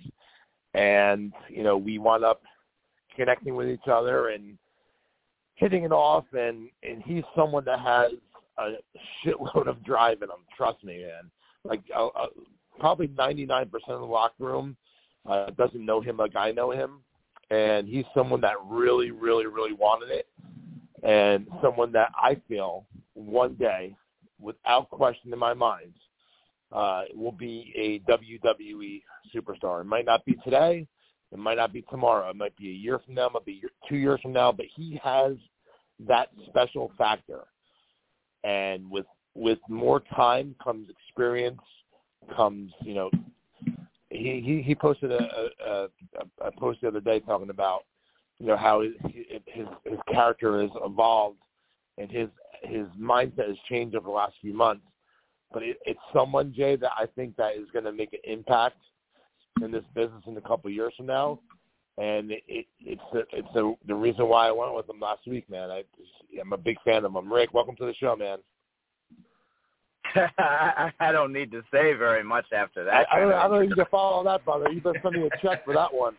S2: and you know we wound up connecting with each other and hitting it off, and and he's someone that has a shitload of drive in him. Trust me, man. Like uh, uh, probably 99% of the locker room uh, doesn't know him like I know him, and he's someone that really, really, really wanted it, and someone that I feel one day, without question in my mind, uh, will be a WWE superstar. It might not be today. It might not be tomorrow. It might be a year from now. It might be two years from now. But he has that special factor. And with with more time comes experience, comes you know. He he, he posted a, a, a post the other day talking about you know how his his, his character has evolved and his his mindset has changed over the last few months. But it, it's someone Jay that I think that is going to make an impact in this business in a couple of years from now and it, it, it's a, it's a, the reason why I went with him last week, man. I, I'm a big fan of him. Rick, welcome to the show, man. [LAUGHS]
S10: I don't need to say very much after that.
S2: I, I don't, I don't need to follow that, brother. You better send me a check for that one.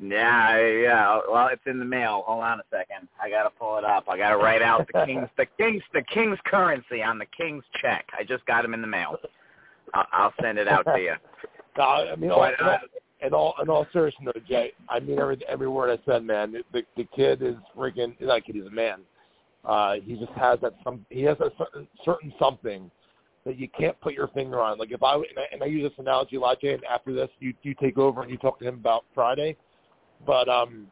S10: Yeah, yeah. Well, it's in the mail. Hold on a second. I gotta pull it up. I gotta write out the [LAUGHS] king's, the king's, the king's currency on the king's check. I just got him in the mail. I'll, I'll send it out to you. [LAUGHS]
S2: No, I mean,
S10: but, uh,
S2: in all in all seriousness, Jay, I mean every every word I said, man. The the, kid is freaking not kid, he's a man. Uh, he just has that some he has a certain, certain something that you can't put your finger on. Like if I and I, and I use this analogy a lot, Jay, and after this you you take over and you talk to him about Friday, but um,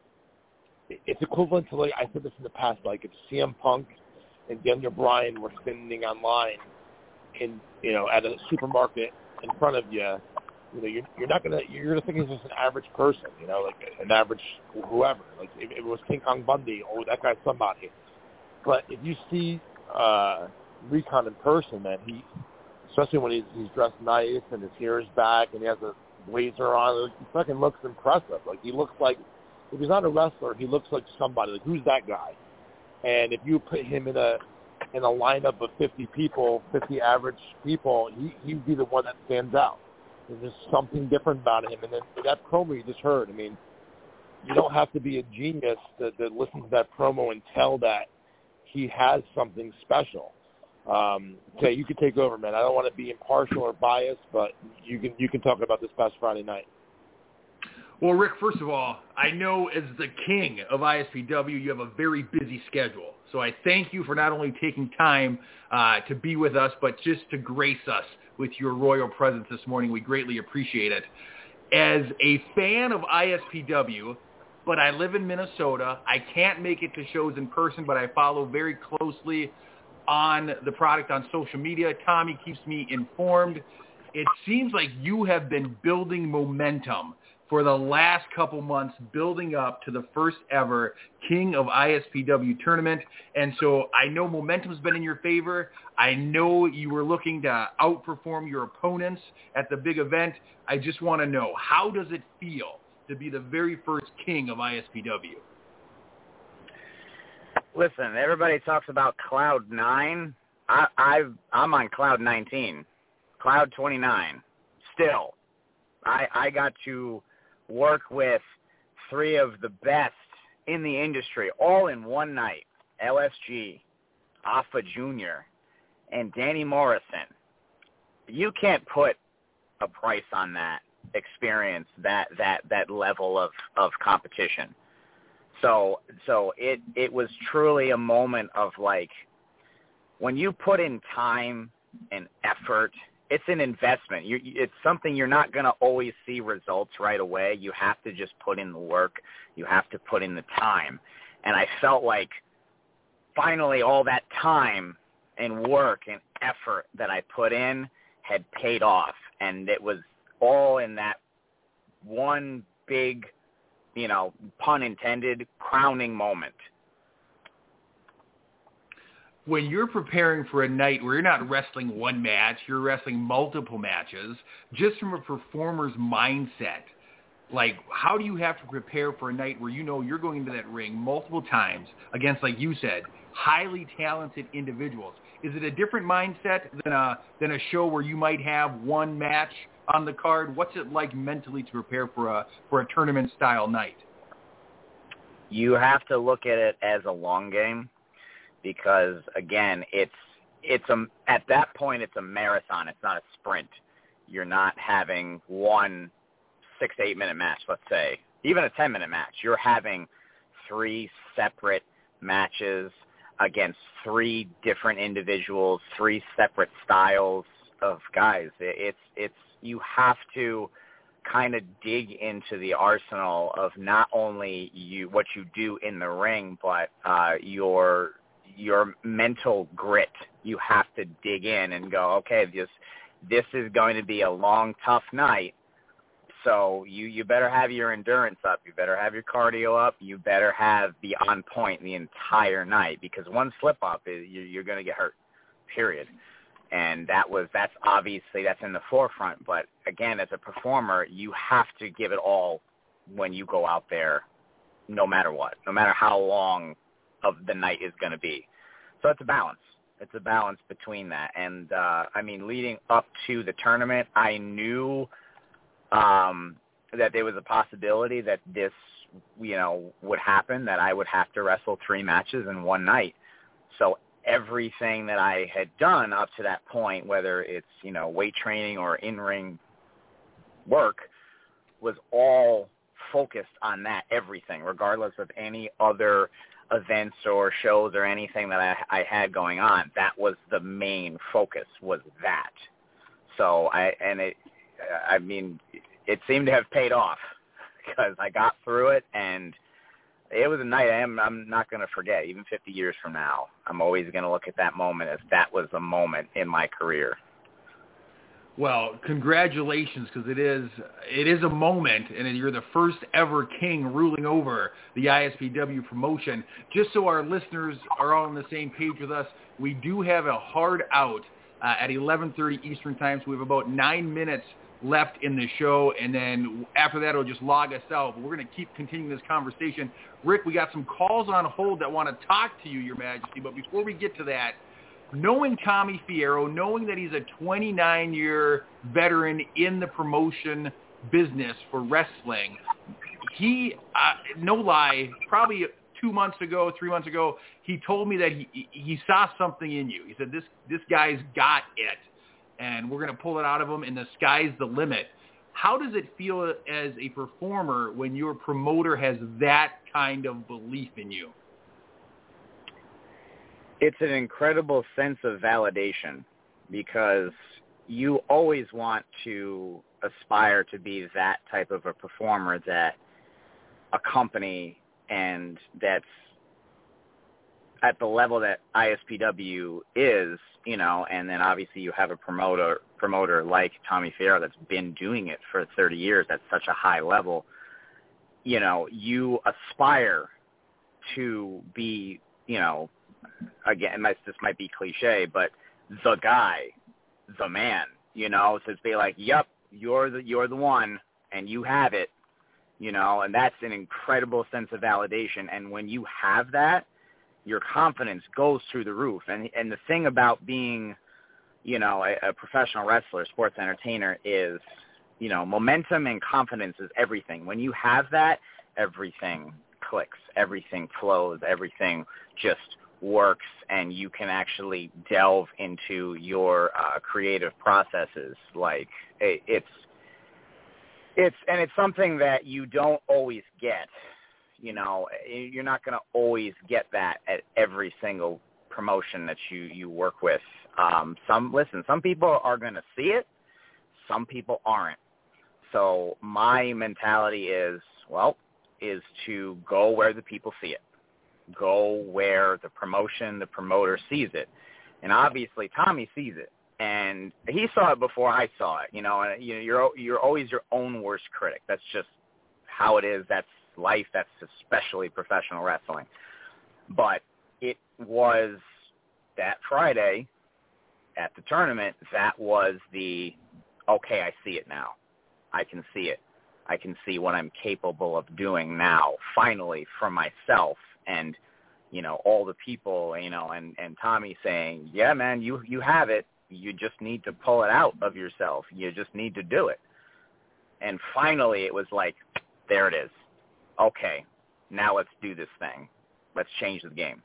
S2: it's equivalent to like I said this in the past, like if CM Punk and Daniel Bryan were standing online in you know at a supermarket in front of you you know, you're, you're not gonna you're gonna think he's just an average person, you know, like an average whoever. Like if, it was King Kong Bundy, oh that guy's somebody. But if you see uh Recon in person, man, he especially when he's he's dressed nice and his hair is back and he has a blazer on, he fucking looks impressive. Like he looks like if he's not a wrestler, he looks like somebody. Like who's that guy? And if you put him in a in a lineup of 50 people, 50 average people, he he'd be the one that stands out. There's just something different about him. And then that promo you just heard, I mean, you don't have to be a genius to, to listen to that promo and tell that he has something special. Um, okay, you can take over, man. I don't want to be impartial or biased, but you can you can talk about this past Friday night.
S1: Well, Rick, first of all, I know as the king of ISPW, you have a very busy schedule. So I thank you for not only taking time uh, to be with us, but just to grace us with your royal presence this morning. We greatly appreciate it. As a fan of ISPW, but I live in Minnesota. I can't make it to shows in person, but I follow very closely on the product on social media. Tommy keeps me informed. It seems like you have been building momentum for the last couple months building up to the first ever King of ISPW tournament. And so I know momentum's been in your favor. I know you were looking to outperform your opponents at the big event. I just want to know, how does it feel to be the very first King of ISPW?
S10: Listen, everybody talks about Cloud 9. I, I've, I'm on Cloud 19, Cloud 29. Still, I, I got to work with three of the best in the industry all in one night. LSG, Alpha Jr., and Danny Morrison. You can't put a price on that experience, that that that level of of competition. So so it it was truly a moment of like when you put in time and effort it's an investment. You, it's something you're not going to always see results right away. You have to just put in the work. You have to put in the time. And I felt like finally all that time and work and effort that I put in had paid off. And it was all in that one big, you know, pun intended, crowning moment
S1: when you're preparing for a night where you're not wrestling one match, you're wrestling multiple matches, just from a performer's mindset, like how do you have to prepare for a night where you know you're going into that ring multiple times against, like you said, highly talented individuals? Is it a different mindset than a than a show where you might have one match on the card? What's it like mentally to prepare for a for a tournament style night?
S10: You have to look at it as a long game because again, it's it's a at that point it's a marathon. It's not a sprint. You're not having one six eight minute match, let's say, even a ten minute match. You're having three separate matches against three different individuals, three separate styles of guys. It's it's you have to kind of dig into the arsenal of not only you what you do in the ring, but uh, your your mental grit. You have to dig in and go, okay, this this is going to be a long, tough night. So you you better have your endurance up. You better have your cardio up. You better have be on point the entire night because one slip up is you, you're going to get hurt. Period. And that was that's obviously that's in the forefront. But again, as a performer, you have to give it all when you go out there, no matter what, no matter how long of the night is going to be. So it's a balance. It's a balance between that. And uh, I mean, leading up to the tournament, I knew um, that there was a possibility that this, you know, would happen. That I would have to wrestle three matches in one night. So everything that I had done up to that point, whether it's you know weight training or in ring work, was all focused on that everything, regardless of any other events or shows or anything that I, I had going on. That was the main focus was that. So I and it, I mean, it seemed to have paid off [LAUGHS] because I got through it and it was a night I am I'm not going to forget. Even 50 years from now, I'm always going to look at that moment as that was a moment in my career.
S1: Well, congratulations, because it is it is a moment, and you're the first ever king ruling over the ISPW promotion. Just so our listeners are all on the same page with us, we do have a hard out uh, at 11:30 Eastern Time, so we have about nine minutes left in the show, and then after that, it'll just log us out. But we're going to keep continuing this conversation. Rick, we got some calls on hold that want to talk to you, Your Majesty. But before we get to that, knowing Tommy Fierro, knowing that he's a 29-year veteran in the promotion business for wrestling, he, uh, no lie, probably two months ago, three months ago, he told me that he he saw something in you. He said this this guy's got it, and we're going to pull it out of him, and the sky's the limit. How does it feel as a performer when your promoter has that kind of belief in you?
S10: It's an incredible sense of validation because you always want to aspire to be that type of a performer that a company and that's at the level that ISPW is, you know, and then obviously you have a promoter promoter like Tommy Fierro that's been doing it for 30 years at such a high level, you know, you aspire to be, you know, again, this might be cliche, but the guy, the man, you know, to be like, yep, you're the you're the one, and you have it, you know, and that's an incredible sense of validation. And when you have that, your confidence goes through the roof. And and the thing about being, you know, a, a professional wrestler, sports entertainer is, you know, momentum and confidence is everything. When you have that, everything clicks, everything flows, everything just works and you can actually delve into your uh, creative processes like it, it's it's and it's something that you don't always get you know you're not going to always get that at every single promotion that you you work with. Um some listen some people are going to see it some people aren't. So my mentality is well is to go where the people see it go where the promotion, the promoter sees it. And obviously Tommy sees it. And he saw it before I saw it, you know, and uh, you know, you're you're always your own worst critic. That's just how it is. That's life. That's especially professional wrestling. But it was that Friday at the tournament that was the okay, I see it now. I can see it. I can see what I'm capable of doing now, finally, for myself and you know all the people you know and and Tommy saying yeah man you you have it. You just need to pull it out of yourself. You just need to do it. And finally it was like there it is. Okay now let's do this thing. Let's change the game.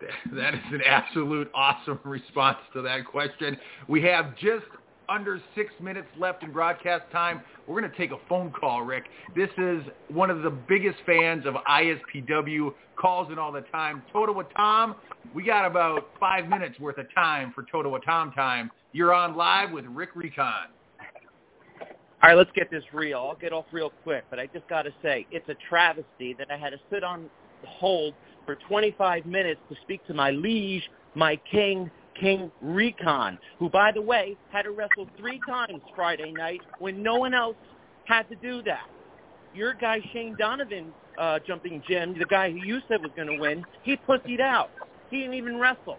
S10: [LAUGHS]
S1: That is an absolute awesome [LAUGHS] response to that question. We have just under six minutes left in broadcast time. We're going to take a phone call, Rick. This is one of the biggest fans of ISPW, calls in all the time. Totowa Tom, we got about five minutes worth of time for Totowa Tom time. You're on live with Rick Recon.
S7: All right, let's get this real. I'll get off real quick, but I just got to say, it's a travesty that I had to sit on hold for 25 minutes to speak to my liege, my king, King Recon, who, by the way, had to wrestle three times Friday night when no one else had to do that. Your guy Shane Donovan, uh, jumping Jim, the guy who you said was going to win, he pussied out. He didn't even wrestle.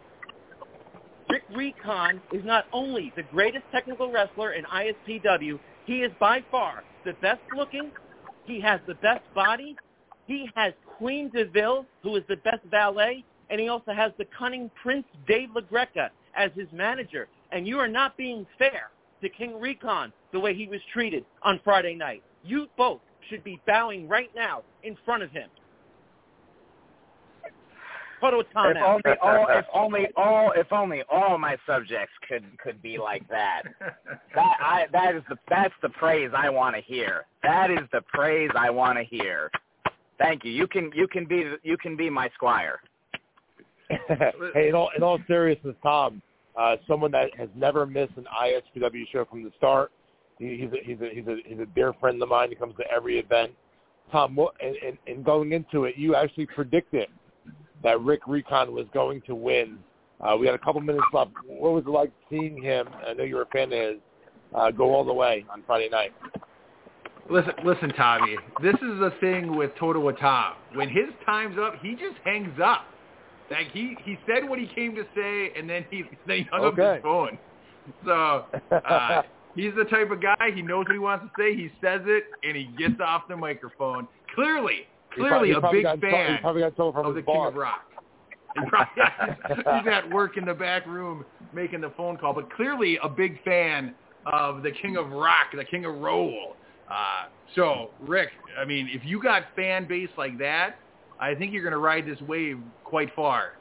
S7: Rick Recon is not only the greatest technical wrestler in ISPW, he is by far the best looking. He has the best body. He has Queen DeVille, who is the best valet and he also has the cunning Prince Dave LaGreca as his manager. And you are not being fair to King Recon the way he was treated on Friday night. You both should be bowing right now in front of him.
S10: If only all, if only all, if only all my subjects could could be like that. [LAUGHS] That I that is the that's the praise I want to hear. That is the praise I want to hear. Thank you. You can you can be you can be my squire.
S2: Hey, [LAUGHS] in all in all seriousness, Tom, uh, someone that has never missed an ISPW show from the start. He, he's a, he's a he's a he's a dear friend of mine. He comes to every event. Tom, what, and, and, and going into it, you actually predicted that Rick Recon was going to win. Uh, we had a couple minutes left. What was it like seeing him? I know you were a fan of his. Uh, go all the way on Friday night.
S1: Listen, listen, Tommy. This is the thing with Toto Tom. When his time's up, he just hangs up. Like he he said what he came to say, and then he [LAUGHS] then he hung
S2: Okay.
S1: up his phone. So uh, [LAUGHS] he's the type of guy. He knows what he wants to say. He says it, and he gets off the microphone. Clearly,
S2: He
S1: clearly
S2: probably- he
S1: a big fan
S2: He probably got trouble from
S1: of the King of Rock. [LAUGHS] He probably, he's at work in the back room making the phone call, but clearly a big fan of the King of Rock, the King of Roll. Uh, so, Rick, I mean, if you got fan base like that, I think you're going to ride this wave quite far.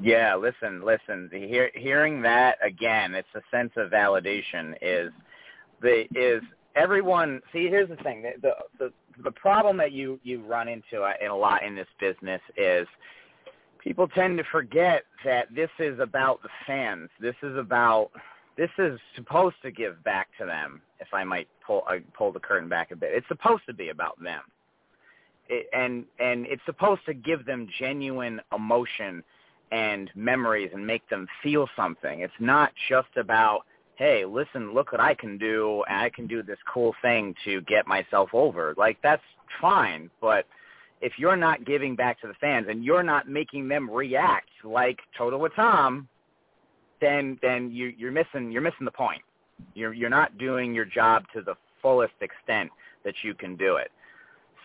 S10: Yeah, listen, listen. The, hear, hearing that again, it's a sense of validation. Is the is everyone? See, here's the thing. The the the, problem that you you run into in a lot in this business is people tend to forget that this is about the fans. This is about this is supposed to give back to them. If I might pull uh, pull the curtain back a bit, it's supposed to be about them. It, and and it's supposed to give them genuine emotion and memories and make them feel something. It's not just about, hey, listen, look what I can do, and I can do this cool thing to get myself over. Like that's fine, but if you're not giving back to the fans and you're not making them react like Totowa Tom, then then you you're missing you're missing the point. You're you're not doing your job to the fullest extent that you can do it.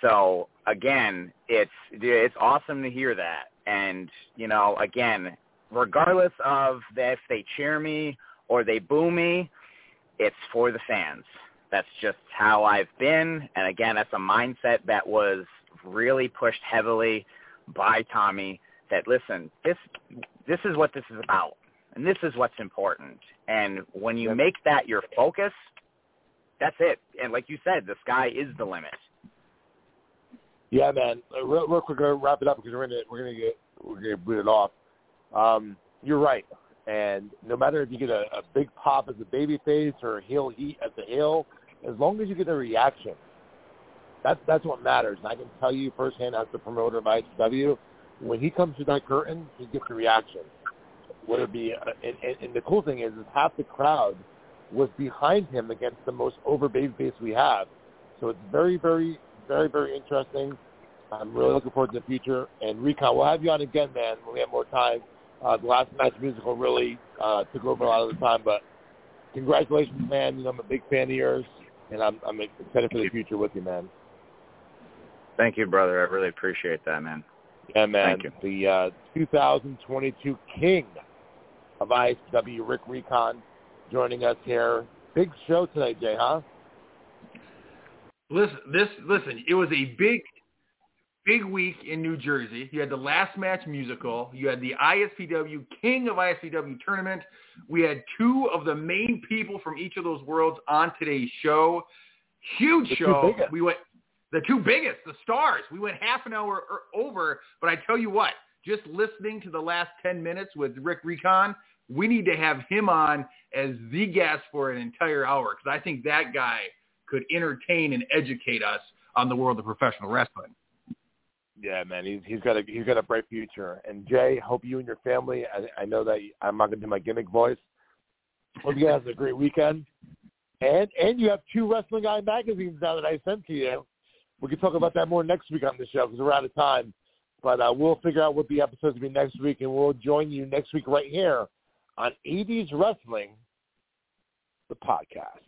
S10: So again, it's it's awesome to hear that. And you know, again, regardless of if they cheer me or they boo me, it's for the fans. That's just how I've been. And again, that's a mindset that was really pushed heavily by Tommy. That listen, this this is what this is about, and this is what's important. And when you make that your focus, that's it. And like you said, the sky is the limit.
S2: Yeah, man. Uh, Real, real quick, gonna wrap it up because we're gonna we're gonna get we're gonna boot it off. Um, you're right, and no matter if you get a, a big pop as a baby face or a heel heat as a heel, as long as you get a reaction, that's that's what matters. And I can tell you firsthand as the promoter of ICW, when he comes to that curtain, he gets a reaction. Whether it be, uh, and, and, and the cool thing is, is half the crowd was behind him against the most over baby face we have. So it's very, very, very, very interesting. I'm really looking forward to the future. And Recon, we'll have you on again, man, when we have more time. Uh, the last match musical really uh, took over a lot of the time, but congratulations, man. You know, I'm a big fan of yours, and I'm, I'm excited for the future with you, man.
S10: Thank you, brother. I really appreciate that, man.
S2: Yeah, man.
S10: Thank you.
S2: The uh, 2022 King of ISPW, Rick Recon, joining us here. Big show tonight, Jay, huh?
S1: Listen, this listen. It was a big, big week in New Jersey. You had the last match musical. You had the ISPW King of ISPW tournament. We had two of the main people from each of those worlds on today's show. Huge
S2: The
S1: show. We went the two biggest, the stars. We went half an hour er- over, but I tell you what, just listening to the last 10 minutes with Rick Recon, we need to have him on as the guest for an entire hour because I think that guy could entertain and educate us on the world of professional wrestling.
S2: Yeah, man, he's he's got a he's got a bright future. And Jay, hope you and your family. I, I know that I'm not gonna do my gimmick voice. Hope you guys have a great weekend. And and you have two Wrestling Guy magazines now that I sent to you. We can talk about that more next week on the show because we're out of time. But uh, we'll figure out what the episodes will be next week, and we'll join you next week right here on 80s Wrestling, the podcast.